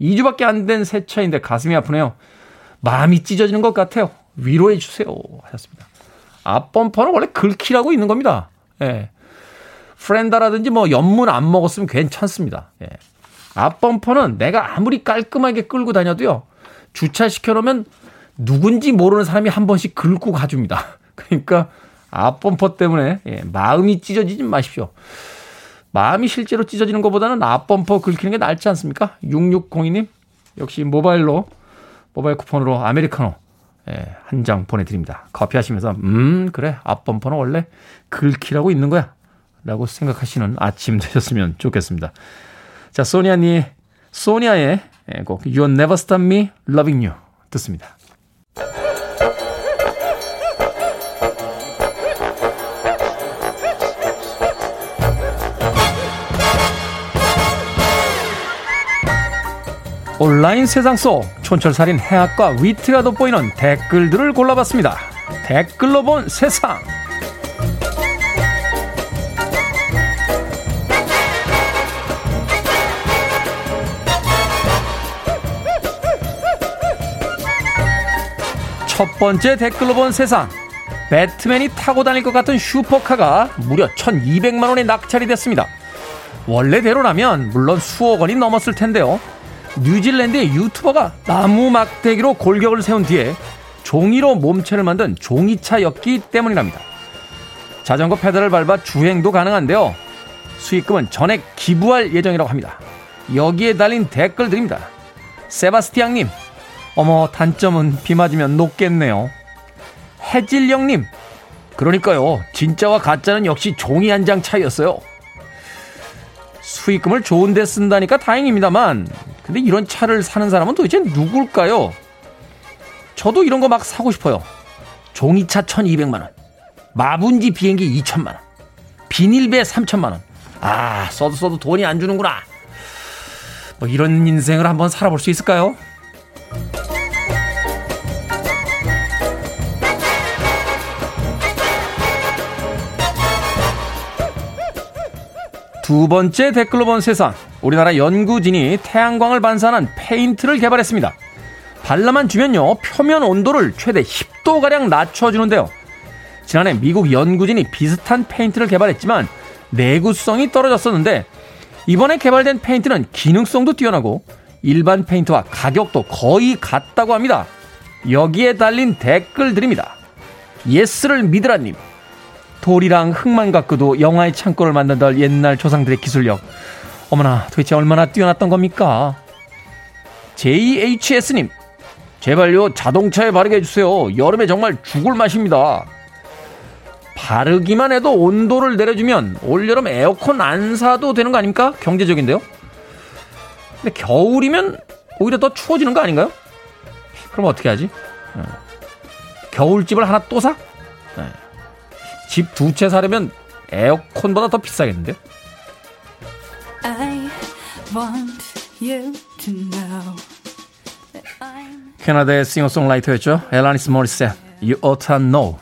2주밖에 안 된 새 차인데 가슴이 아프네요. 마음이 찢어지는 것 같아요. 위로해 주세요. 하셨습니다. 앞범퍼는 원래 긁히라고 있는 겁니다. 예. 프렌다라든지 뭐 연문 안 먹었으면 괜찮습니다. 예. 앞범퍼는 내가 아무리 깔끔하게 끌고 다녀도요. 주차시켜 놓으면 누군지 모르는 사람이 한 번씩 긁고 가줍니다. 그러니까 앞범퍼 때문에 예, 마음이 찢어지지 마십시오. 마음이 실제로 찢어지는 것보다는 앞범퍼 긁히는 게 낫지 않습니까? 6602님 역시 모바일로 모바일 쿠폰으로 아메리카노 예, 한 장 보내드립니다. 커피 하시면서 음 그래 앞범퍼는 원래 긁히라고 있는 거야 라고 생각하시는 아침 되셨으면 좋겠습니다. 자 소니아니 소니아의 예, 곡 You'll Never Stop Me Loving You 듣습니다. 온라인 세상 속 촌철살인 해학과 위트가 돋보이는 댓글들을 골라봤습니다. 댓글로 본 세상. 첫 번째 댓글로 본 세상. 배트맨이 타고 다닐 것 같은 슈퍼카가 무려 1200만 원에 낙찰이 됐습니다. 원래대로라면 물론 수억 원이 넘었을 텐데요. 뉴질랜드의 유튜버가 나무 막대기로 골격을 세운 뒤에 종이로 몸체를 만든 종이차였기 때문이랍니다. 자전거 페달을 밟아 주행도 가능한데요. 수익금은 전액 기부할 예정이라고 합니다. 여기에 달린 댓글 드립니다. 세바스티앙님, 어머, 단점은 비 맞으면 녹겠네요. 해질령님, 그러니까요. 진짜와 가짜는 역시 종이 한 장 차이였어요. 수익금을 좋은 데 쓴다니까 다행입니다만, 근데 이런 차를 사는 사람은 도대체 누굴까요? 저도 이런 거 막 사고 싶어요. 종이차 1200만 원. 마분지 비행기 2천만 원. 비닐배 3천만 원. 아, 써도 써도 돈이 안 주는구나. 뭐 이런 인생을 한번 살아볼 수 있을까요? 두 번째 댓글로 본 세상. 우리나라 연구진이 태양광을 반사하는 페인트를 개발했습니다. 발라만 주면요, 표면 온도를 최대 10도가량 낮춰주는데요. 지난해 미국 연구진이 비슷한 페인트를 개발했지만 내구성이 떨어졌었는데 이번에 개발된 페인트는 기능성도 뛰어나고 일반 페인트와 가격도 거의 같다고 합니다. 여기에 달린 댓글 드립니다. 예스를 믿으라님. 돌이랑 흙만 갖고도 영화의 창고를 만든다 옛날 조상들의 기술력. 어머나 도대체 얼마나 뛰어났던 겁니까? JHS님. 제발요 자동차에 바르게 해주세요. 여름에 정말 죽을 맛입니다. 바르기만 해도 온도를 내려주면 올여름 에어컨 안 사도 되는 거 아닙니까? 경제적인데요. 근데 겨울이면 오히려 더 추워지는 거 아닌가요? 그럼 어떻게 하지? 어. 겨울집을 하나 또 사? 네. 집두 채 사려면 에어컨보다 더 비싸겠는데요? 캐나다의 싱어송라이터였죠. 엘라니스 모리셋, You Ought to Know.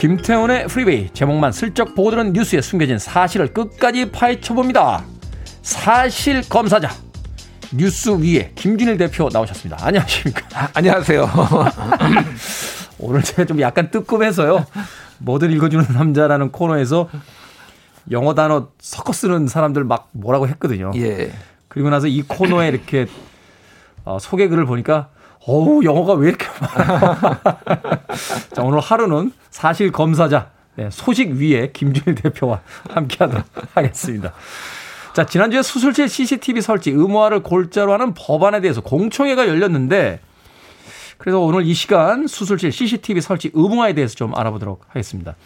김태훈의 프리웨이 제목만 슬쩍 보고 들은 뉴스에 숨겨진 사실을 끝까지 파헤쳐봅니다. 사실 검사자 뉴스톱의 김준일 대표 나오셨습니다. 안녕하십니까? 아, 안녕하세요. 오늘 제가 좀 약간 뜨끔해서요. 뭐든 읽어주는 남자라는 코너에서 영어 단어 섞어 쓰는 사람들 막 뭐라고 했거든요. 예. 그리고 나서 이 코너에 이렇게 어, 소개글을 보니까 어우, 영어가 왜 이렇게 많아요? 자, 오늘 하루는 사실 검사자, 네, 소식 위에 김준일 대표와 함께 하도록 하겠습니다. 자, 지난주에 수술실 CCTV 설치 의무화를 골자로 하는 법안에 대해서 공청회가 열렸는데, 그래서 오늘 이 시간 수술실 CCTV 설치 의무화에 대해서 좀 알아보도록 하겠습니다.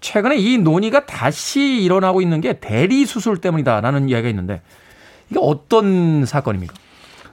최근에 이 논의가 다시 일어나고 있는 게 대리 수술 때문이다라는 이야기가 있는데, 이게 어떤 사건입니까?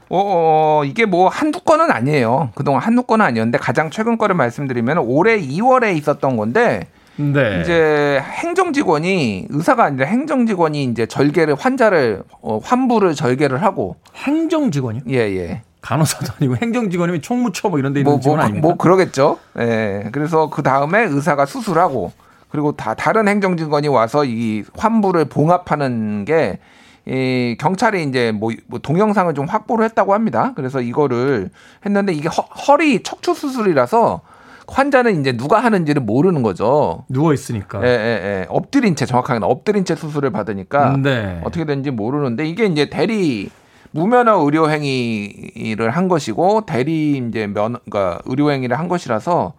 어, 어, 이게 뭐 한두 건은 아니에요. 그동안 한두 건은 아니었는데 가장 최근 거를 말씀드리면 올해 2월에 있었던 건데 네. 이제 행정 직원이 의사가 아니라 행정 직원이 이제 절개를 환자를 어, 환부를 절개를 하고 행정 직원이요? 예, 예. 간호사도 아니고 행정 직원이면 총무처 뭐 이런 데 있는 뭐, 직원 뭐, 아닙니까? 뭐 그러겠죠. 예. 그래서 그 다음에 의사가 수술하고 그리고 다 다른 행정 직원이 와서 이 환부를 봉합하는 게 이 경찰이 이제 뭐, 뭐 동영상을 좀 확보를 했다고 합니다. 그래서 이거를 했는데 이게 허, 허리 척추 수술이라서 환자는 이제 누가 하는지를 모르는 거죠. 누워 있으니까. 예, 예, 예. 엎드린 채 정확하게는 엎드린 채 수술을 받으니까 네. 어떻게 되는지 모르는데 이게 이제 대리 무면허 의료 행위를 한 것이고 대리 이제 면 그러니까 의료 행위를 한 것이라서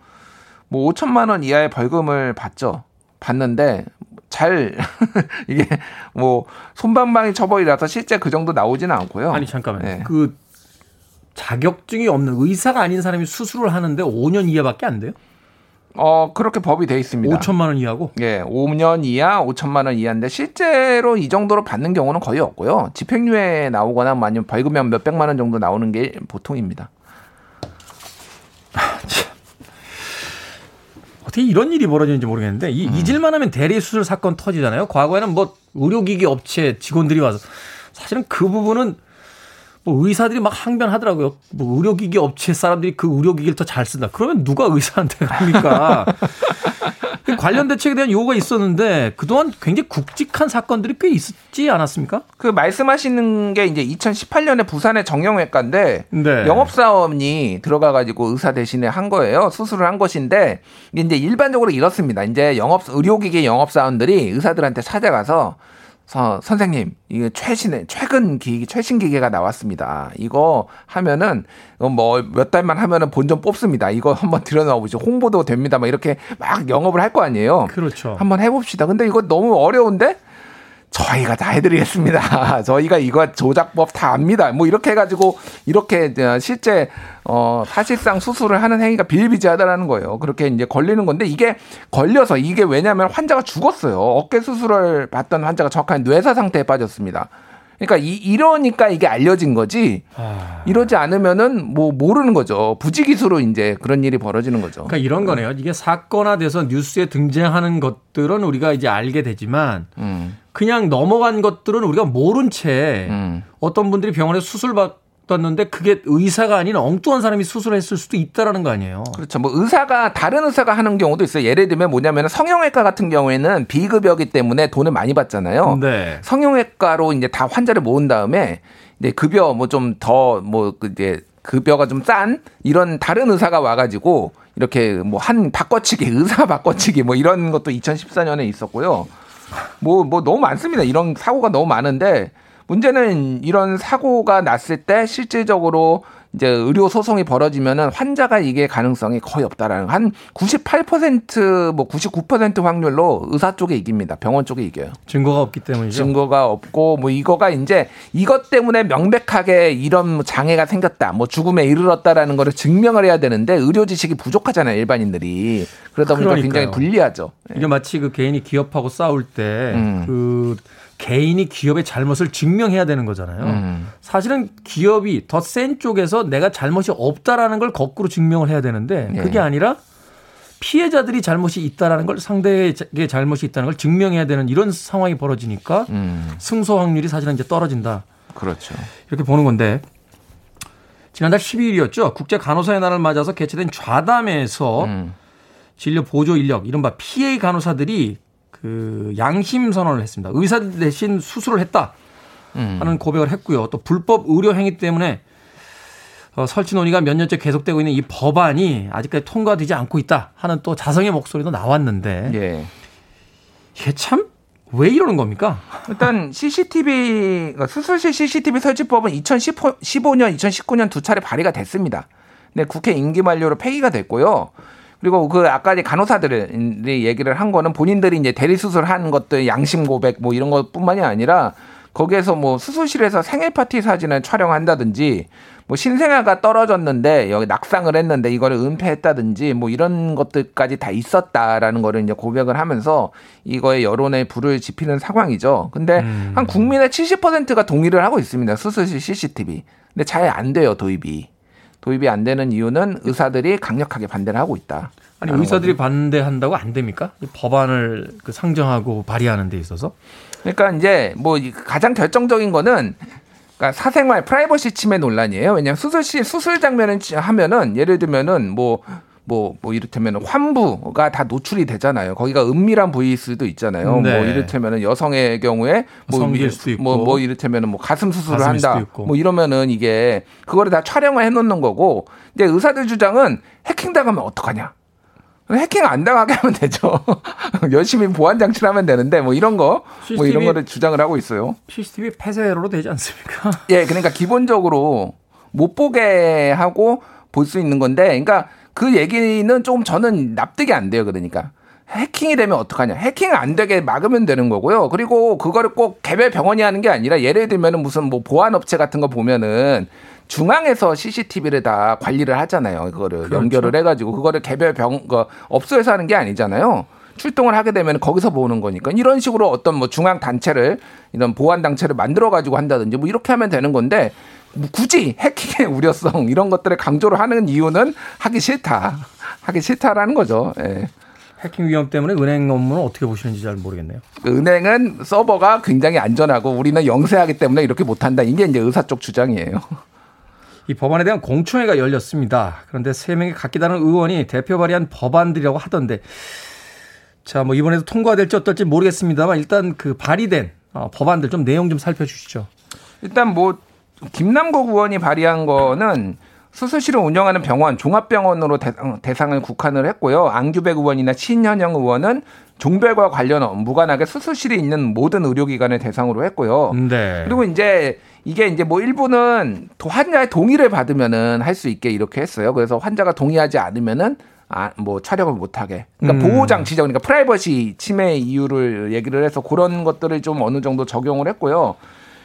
뭐 5천만 원 이하의 벌금을 받죠. 받는데 잘 이게 뭐 손방망이 처벌이라서 실제 그 정도 나오지는 않고요. 아니 잠깐만요. 네. 그 자격증이 없는 의사가 아닌 사람이 수술을 하는데 5년 이하밖에 안 돼요? 어, 그렇게 법이 돼 있습니다. 5천만 원 이하고? 예, 5년 이하, 5천만 원 이하인데 실제로 이 정도로 받는 경우는 거의 없고요. 집행유예 나오거나 뭐 아니면 벌금이 몇 백만 원 정도 나오는 게 보통입니다. 어떻게 이런 일이 벌어지는지 모르겠는데 이 음. 잊을만 하면 대리 수술 사건 터지잖아요. 과거에는 뭐 의료기기 업체 직원들이 와서 사실은 그 부분은 뭐 의사들이 막 항변하더라고요. 뭐 의료기기 업체 사람들이 그 의료기기를 더 잘 쓴다. 그러면 누가 의사한테 그러니까 관련 대책에 대한 요구가 있었는데 그동안 굉장히 굵직한 사건들이 꽤 있었지 않았습니까? 그 말씀하시는 게 이제 2018년에 부산의 정형외과인데 네. 영업사원이 들어가가지고 의사 대신에 한 거예요. 수술을 한 것인데 이제 일반적으로 이렇습니다. 이제 영업 의료기기 영업사원들이 의사들한테 찾아가서 서, 선생님, 이게 최신의, 최근 기기, 최신 기계가 나왔습니다. 이거 하면은, 뭐, 몇 달만 하면은 본전 뽑습니다. 이거 한번 들여놔보죠. 홍보도 됩니다. 막 이렇게 막 영업을 할 거 아니에요. 그렇죠. 한번 해봅시다. 근데 이거 너무 어려운데? 저희가 다 해드리겠습니다. 저희가 이거 조작법 다 압니다. 뭐 이렇게 해가지고 이렇게 실제 어 사실상 수술을 하는 행위가 비일비재하다라는 거예요. 그렇게 이제 걸리는 건데 이게 걸려서 이게 왜냐하면 환자가 죽었어요. 어깨 수술을 받던 환자가 정확한 뇌사 상태에 빠졌습니다. 그러니까 이, 이러니까 이게 알려진 거지. 아... 이러지 않으면은 뭐 모르는 거죠. 부지기수로 이제 그런 일이 벌어지는 거죠. 그러니까 이런 거네요. 이게 사건화돼서 뉴스에 등장하는 것들은 우리가 이제 알게 되지만 음. 그냥 넘어간 것들은 우리가 모른 채 음. 어떤 분들이 병원에 수술 받 떴는데 그게 의사가 아닌 엉뚱한 사람이 수술했을 수도 있다라는 거 아니에요. 그렇죠. 뭐 의사가 다른 의사가 하는 경우도 있어요. 예를 들면 뭐냐면 성형외과 같은 경우에는 비급여기 때문에 돈을 많이 받잖아요. 네. 성형외과로 이제 다 환자를 모은 다음에 이제 급여 뭐 좀 더뭐 이제 급여가 좀 싼 이런 다른 의사가 와가지고 이렇게 뭐 한 바꿔치기 의사 바꿔치기 뭐 이런 것도 2014년에 있었고요. 뭐뭐 뭐 너무 많습니다. 이런 사고가 너무 많은데 문제는 이런 사고가 났을 때 실질적으로 이제 의료 소송이 벌어지면은 환자가 이게 가능성이 거의 없다라는 한 98%뭐 99% 확률로 의사 쪽에 이깁니다. 병원 쪽에 이겨요. 증거가 없기 때문이죠. 증거가 없고 뭐 이거가 이제 이것 때문에 명백하게 이런 장애가 생겼다. 뭐 죽음에 이르렀다라는 거를 증명을 해야 되는데 의료 지식이 부족하잖아요, 일반인들이. 그러다 보니까 그러니까요. 굉장히 불리하죠. 이게 마치 그 개인이 기업하고 싸울 때그 음. 개인이 기업의 잘못을 증명해야 되는 거잖아요. 음. 사실은 기업이 더 센 쪽에서 내가 잘못이 없다라는 걸 거꾸로 증명을 해야 되는데 예. 그게 아니라 피해자들이 잘못이 있다라는 걸 상대에게 잘못이 있다는 걸 증명해야 되는 이런 상황이 벌어지니까 음. 승소 확률이 사실은 이제 떨어진다. 그렇죠. 이렇게 보는 건데 지난달 12일이었죠. 국제 간호사의 날을 맞아서 개최된 좌담에서 음. 진료 보조 인력 이른바 PA 간호사들이 그 양심 선언을 했습니다. 의사 대신 수술을 했다 음. 하는 고백을 했고요. 또 불법 의료 행위 때문에 어, 설치 논의가 몇 년째 계속되고 있는 이 법안이 아직까지 통과되지 않고 있다 하는 또 자성의 목소리도 나왔는데 예. 이게 참 왜 이러는 겁니까? 일단 CCTV 그러니까 수술실 CCTV 설치법은 2015년, 2019년 두 차례 발의가 됐습니다. 근데 국회 임기 만료로 폐기가 됐고요. 그리고 그 아까 이제 간호사들이 얘기를 한 거는 본인들이 이제 대리 수술한 것들 양심 고백 뭐 이런 것뿐만이 아니라 거기에서 뭐 수술실에서 생일 파티 사진을 촬영한다든지 뭐 신생아가 떨어졌는데 여기 낙상을 했는데 이거를 은폐했다든지 뭐 이런 것들까지 다 있었다라는 거를 이제 고백을 하면서 이거에 여론에 불을 지피는 상황이죠. 근데 음. 한 국민의 70%가 동의를 하고 있습니다. 수술실 CCTV. 근데 잘 안 돼요, 도입이. 도입이 안 되는 이유는 의사들이 강력하게 반대를 하고 있다. 아니 의사들이 거죠. 반대한다고 안 됩니까? 법안을 그 상정하고 발의하는 데 있어서. 그러니까 이제 뭐 가장 결정적인 거는 그러니까 사생활 프라이버시 침해 논란이에요. 왜냐하면 수술실 수술 장면을 하면은 예를 들면은 뭐 뭐, 뭐, 이를테면 환부가 다 노출이 되잖아요. 거기가 은밀한 부위일 수도 있잖아요. 뭐 네. 뭐, 이를테면 여성의 경우에 뭐. 뭐, 뭐, 이를테면 뭐, 가슴 수술을 한다. 뭐, 이러면은 이게, 그거를 다 촬영을 해 놓는 거고, 이제 의사들 주장은 해킹 당하면 어떡하냐. 해킹 안 당하게 하면 되죠. 열심히 보안 장치를 하면 되는데 뭐 이런 거, 뭐 이런 거를 주장을 하고 있어요. CCTV 폐쇄로 되지 않습니까? 예, 그러니까 기본적으로 못 보게 하고 볼 수 있는 건데, 그러니까 그 얘기는 좀 저는 납득이 안 돼요. 그러니까. 해킹이 되면 어떡하냐. 해킹 안 되게 막으면 되는 거고요. 그리고 그거를 꼭 개별 병원이 하는 게 아니라 예를 들면은 무슨 뭐 보안업체 같은 거 보면은 중앙에서 CCTV를 다 관리를 하잖아요. 그거를 그렇죠. 연결을 해가지고 그거를 개별 병, 그 업소에서 하는 게 아니잖아요. 출동을 하게 되면 거기서 보는 거니까 이런 식으로 어떤 뭐 중앙 단체를 이런 보안 단체를 만들어 가지고 한다든지 뭐 이렇게 하면 되는 건데 뭐 굳이 해킹의 우려성 이런 것들을 강조를 하는 이유는 하기 싫다. 하기 싫다라는 거죠. 예. 해킹 위험 때문에 은행 업무는 어떻게 보시는지 잘 모르겠네요. 은행은 서버가 굉장히 안전하고 우리는 영세하기 때문에 이렇게 못한다. 이게 이제 의사 쪽 주장이에요. 이 법안에 대한 공청회가 열렸습니다. 그런데 세 명의 각기 다른 의원이 대표 발의한 법안들이라고 하던데 자, 뭐 이번에도 통과될지 어떨지 모르겠습니다만 일단 그 발의된 어, 법안들 좀 내용 좀 살펴주시죠. 일단 뭐 김남국 의원이 발의한 거는 수술실을 운영하는 병원, 종합병원으로 대상, 을 국한을 했고요. 안규백 의원이나 신현영 의원은 종별과 관련 무관하게 수술실이 있는 모든 의료기관을 대상으로 했고요. 네. 그리고 이제 이게 이제 뭐 일부는 환자의 동의를 받으면은 할 수 있게 이렇게 했어요. 그래서 환자가 동의하지 않으면은 아, 뭐 촬영을 못하게. 그러니까 음. 보호 장 치죠. 그러니까 프라이버시 침해 이유를 얘기를 해서 그런 것들을 좀 어느 정도 적용을 했고요.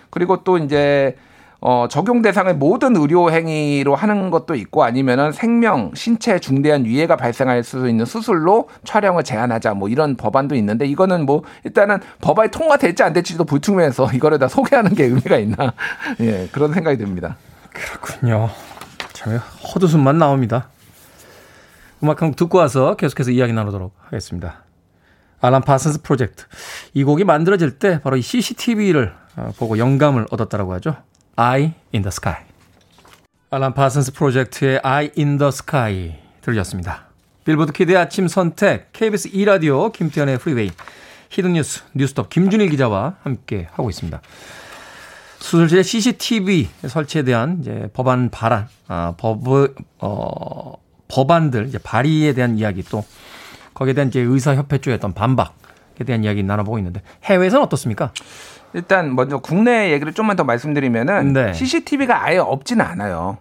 그리고 또 이제 어, 적용 대상을 모든 의료 행위로 하는 것도 있고 아니면은 생명, 신체 중대한 위해가 발생할 수 있는 수술로 촬영을 제한하자 뭐 이런 법안도 있는데 이거는 뭐 일단은 법안이 통과될지 안 될지도 불투명해서 이거를 다 소개하는 게 의미가 있나 예 그런 생각이 듭니다. 그렇군요. 참 헛웃음만 나옵니다. 음악 한 곡 듣고 와서 계속해서 이야기 나누도록 하겠습니다. 알란 파슨스 프로젝트. 이 곡이 만들어질 때 바로 이 CCTV를 어, 보고 영감을 얻었다라고 하죠. Eye in the Sky. 알란 파슨스 프로젝트의 Eye in the Sky 들으셨습니다. 빌보드 키드의 아침 선택, KBS 2라디오, 김태훈의 프리웨이, 히든뉴스, 뉴스톱 김준일 기자와 함께 하고 있습니다. 수술실의 CCTV 설치에 대한 이제 법안 발안, 아, 법, 어, 법안들, 이제 발의에 대한 이야기 또 거기에 대한 이제 의사협회 쪽에 어떤 반박에 대한 이야기 나눠보고 있는데 해외에서는 어떻습니까? 일단 먼저 국내 얘기를 좀만 더 말씀드리면은 네. CCTV가 아예 없지는 않아요.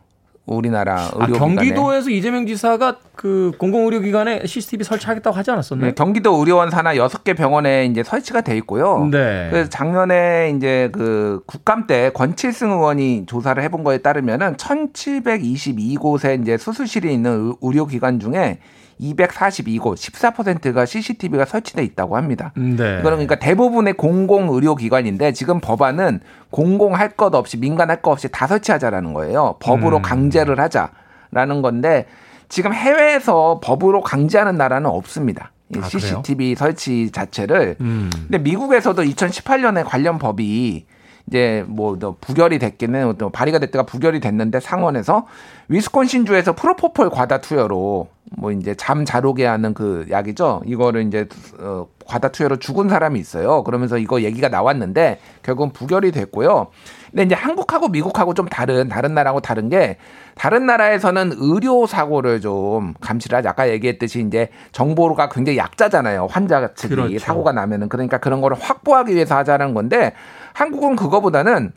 우리나라 의료 아, 경기도에서 이재명 지사가 그 공공의료기관에 CCTV 설치하겠다고 하지 않았었나요? 네, 경기도 의료원 산하 6개 병원에 이제 설치가 돼 있고요. 네. 그래서 작년에 이제 그 국감 때 권칠승 의원이 조사를 해본 거에 따르면은 1722곳에 이제 수술실이 있는 의료기관 중에 242곳 14%가 CCTV가 설치돼 있다고 합니다. 네. 이거는 그러니까 대부분의 공공 의료 기관인데 지금 법안은 공공할 것 없이 민간할 것 없이 다 설치하자라는 거예요. 법으로 음. 강제를 하자라는 건데 지금 해외에서 법으로 강제하는 나라는 없습니다. 아, CCTV 그래요? 설치 자체를. 음. 근데 미국에서도 2018년에 관련 법이 이제 뭐 부결이 됐기는 또 발의가 됐다가 부결이 됐는데 상원에서 위스콘신 주에서 프로포폴 과다 투여로 뭐 이제 잠 잘 오게 하는 그 약이죠. 이거를 이제 어 과다 투여로 죽은 사람이 있어요. 그러면서 이거 얘기가 나왔는데 결국은 부결이 됐고요. 근데 이제 한국하고 미국하고 좀 다른 다른 나라하고 다른 게 다른 나라에서는 의료 사고를 좀 감시를 하지. 아까 얘기했듯이 이제 정보가 굉장히 약자잖아요. 환자 측이 그렇죠. 사고가 나면은 그러니까 그런 거를 확보하기 위해서 하자는 건데 한국은 그거보다는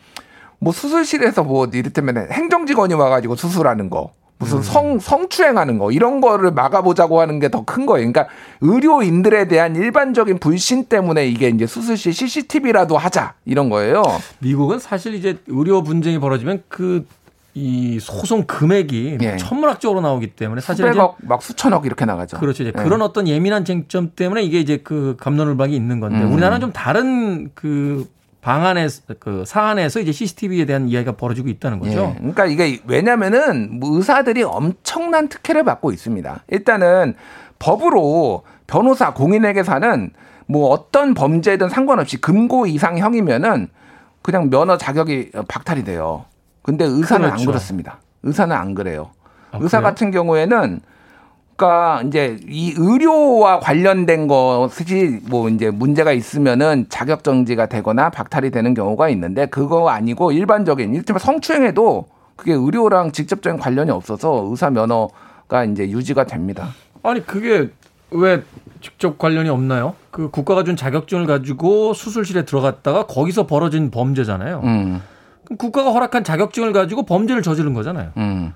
뭐 수술실에서 뭐 이를테면 행정직원이 와가지고 수술하는 거 무슨 음. 성 성추행하는 거 이런 거를 막아보자고 하는 게 더 큰 거예요. 그러니까 의료인들에 대한 일반적인 불신 때문에 이게 이제 수술실 CCTV라도 하자 이런 거예요. 미국은 사실 이제 의료 분쟁이 벌어지면 그 이 소송 금액이 예. 천문학적으로 나오기 때문에 사실 수백억 막 수천억 이렇게 나가죠. 그렇죠. 이제 예. 그런 어떤 예민한 쟁점 때문에 이게 이제 그 감론을박이 있는 건데 음. 우리나라는 좀 다른 그 방안에 그 사안에서 이제 CCTV에 대한 이야기가 벌어지고 있다는 거죠. 예. 그러니까 이게 왜냐면은 뭐 의사들이 엄청난 특혜를 받고 있습니다. 일단은 법으로 변호사 공인에게서는 뭐 어떤 범죄든 상관없이 금고 이상형이면은 그냥 면허 자격이 박탈이 돼요. 근데 의사는 그렇죠. 안 그렇습니다. 의사는 안 그래요. 아, 의사 그래요? 같은 경우에는 그러니까 이제 이 의료와 관련된 것이 뭐 이제 문제가 있으면은 자격 정지가 되거나 박탈이 되는 경우가 있는데 그거 아니고 일반적인 일테면 성추행에도 그게 의료랑 직접적인 관련이 없어서 의사 면허가 이제 유지가 됩니다. 아니 그게 왜 직접 관련이 없나요? 그 국가가 준 자격증을 가지고 수술실에 들어갔다가 거기서 벌어진 범죄잖아요. 음. 그럼 국가가 허락한 자격증을 가지고 범죄를 저지른 거잖아요. 음.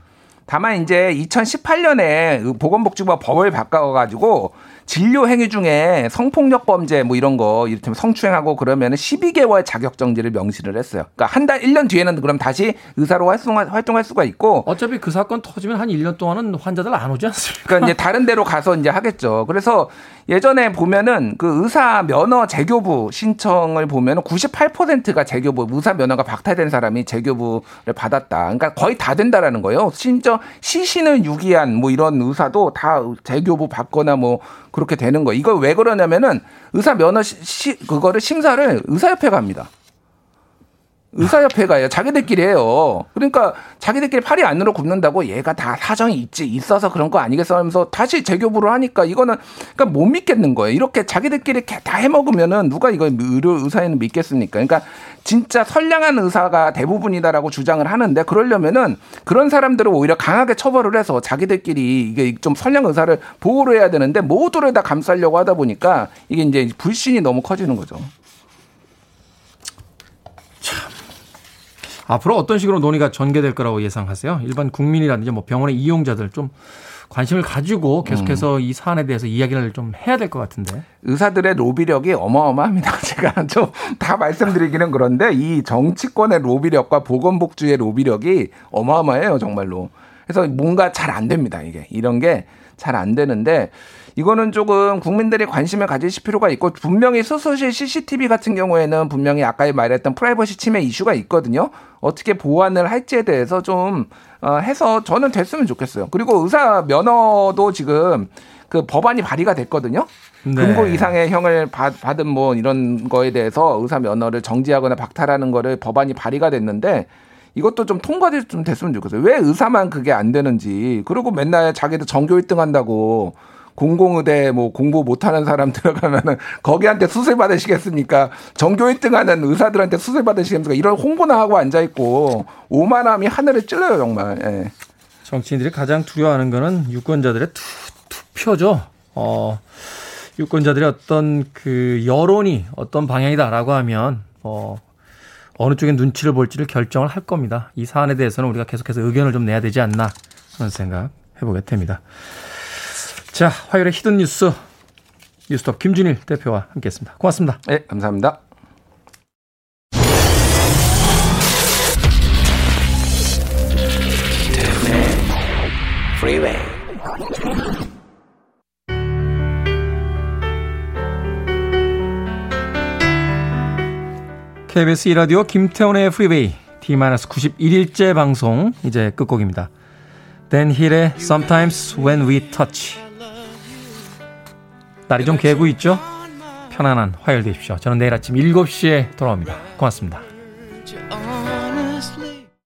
다만 이제 2018년에 보건복지부가 법을 바꿔가지고 진료 행위 중에 성폭력 범죄 뭐 이런 거 이를테면 성추행하고 그러면 12개월 자격 정지를 명시를 했어요. 그러니까 한 달, 1년 뒤에는 그럼 다시 의사로 활동할, 활동할 수가 있고 어차피 그 사건 터지면 한 1년 동안은 환자들 안 오지 않습니까? 그러니까 이제 다른 데로 가서 이제 하겠죠. 그래서 예전에 보면은 그 의사 면허 재교부 신청을 보면은 98%가 재교부 의사 면허가 박탈된 사람이 재교부를 받았다. 그러니까 거의 다 된다라는 거예요. 심지어 시신을 유기한 뭐 이런 의사도 다 재교부 받거나 뭐 그렇게 되는 거. 이거 왜 그러냐면은 의사 면허 시, 시 그거를 심사를 의사협회가 합니다. 의사협회 가요. 자기들끼리 해요. 그러니까 자기들끼리 팔이 안으로 굽는다고 얘가 다 사정이 있지 있어서 그런 거 아니겠어 하면서 다시 재교부를 하니까 이거는 그러니까 못 믿겠는 거예요. 이렇게 자기들끼리 다 해먹으면은 누가 이거 의료 의사에는 믿겠습니까? 그러니까 진짜 선량한 의사가 대부분이다라고 주장을 하는데 그러려면은 그런 사람들을 오히려 강하게 처벌을 해서 자기들끼리 이게 좀 선량 의사를 보호를 해야 되는데 모두를 다 감싸려고 하다 보니까 이게 이제 불신이 너무 커지는 거죠. 앞으로 어떤 식으로 논의가 전개될 거라고 예상하세요? 일반 국민이라든지 뭐 병원의 이용자들 좀 관심을 가지고 계속해서 음. 이 사안에 대해서 이야기를 좀 해야 될 것 같은데. 의사들의 로비력이 어마어마합니다. 제가 좀 다 말씀드리기는 그런데 이 정치권의 로비력과 보건복지의 로비력이 어마어마해요, 정말로. 그래서 뭔가 잘 안 됩니다, 이게. 이런 게 잘 안 되는데 이거는 조금 국민들이 관심을 가지실 필요가 있고 분명히 수소실 CCTV 같은 경우에는 분명히 아까 말했던 프라이버시 침해 이슈가 있거든요. 어떻게 보완을 할지에 대해서 좀 어, 해서 저는 됐으면 좋겠어요. 그리고 의사 면허도 지금 그 법안이 발의가 됐거든요. 네. 금고 이상의 형을 받, 받은 뭐 이런 거에 대해서 의사 면허를 정지하거나 박탈하는 거를 법안이 발의가 됐는데 이것도 좀 통과될 좀 됐으면 좋겠어요. 왜 의사만 그게 안 되는지. 그리고 맨날 자기도 전교 1등 한다고 공공의대 뭐 공부 못하는 사람 들어가면은 거기한테 수술 받으시겠습니까? 전교 1등하는 의사들한테 수술 받으시겠습니까? 이런 홍보나 하고 앉아 있고 오만함이 하늘을 찔러요 정말. 예. 정치인들이 가장 두려워하는 거는 유권자들의 투, 투표죠. 어, 유권자들의 어떤 그 여론이 어떤 방향이다라고 하면 어, 어느 쪽에 눈치를 볼지를 결정을 할 겁니다. 이 사안에 대해서는 우리가 계속해서 의견을 좀 내야 되지 않나 그런 생각 해보게 됩니다. 자, 화요일의 히든 뉴스 뉴스톱 김준일 대표와 함께했습니다. 고맙습니다. 네, 감사합니다. KBS 2라디오 김태훈의 프리웨이 D-91일째 방송 이제 끝곡입니다. Dan 힐의 Sometimes When We Touch 날이 좀 개고 있죠? 편안한 화요일 되십시오. 저는 내일 아침 7시에 돌아옵니다. 고맙습니다.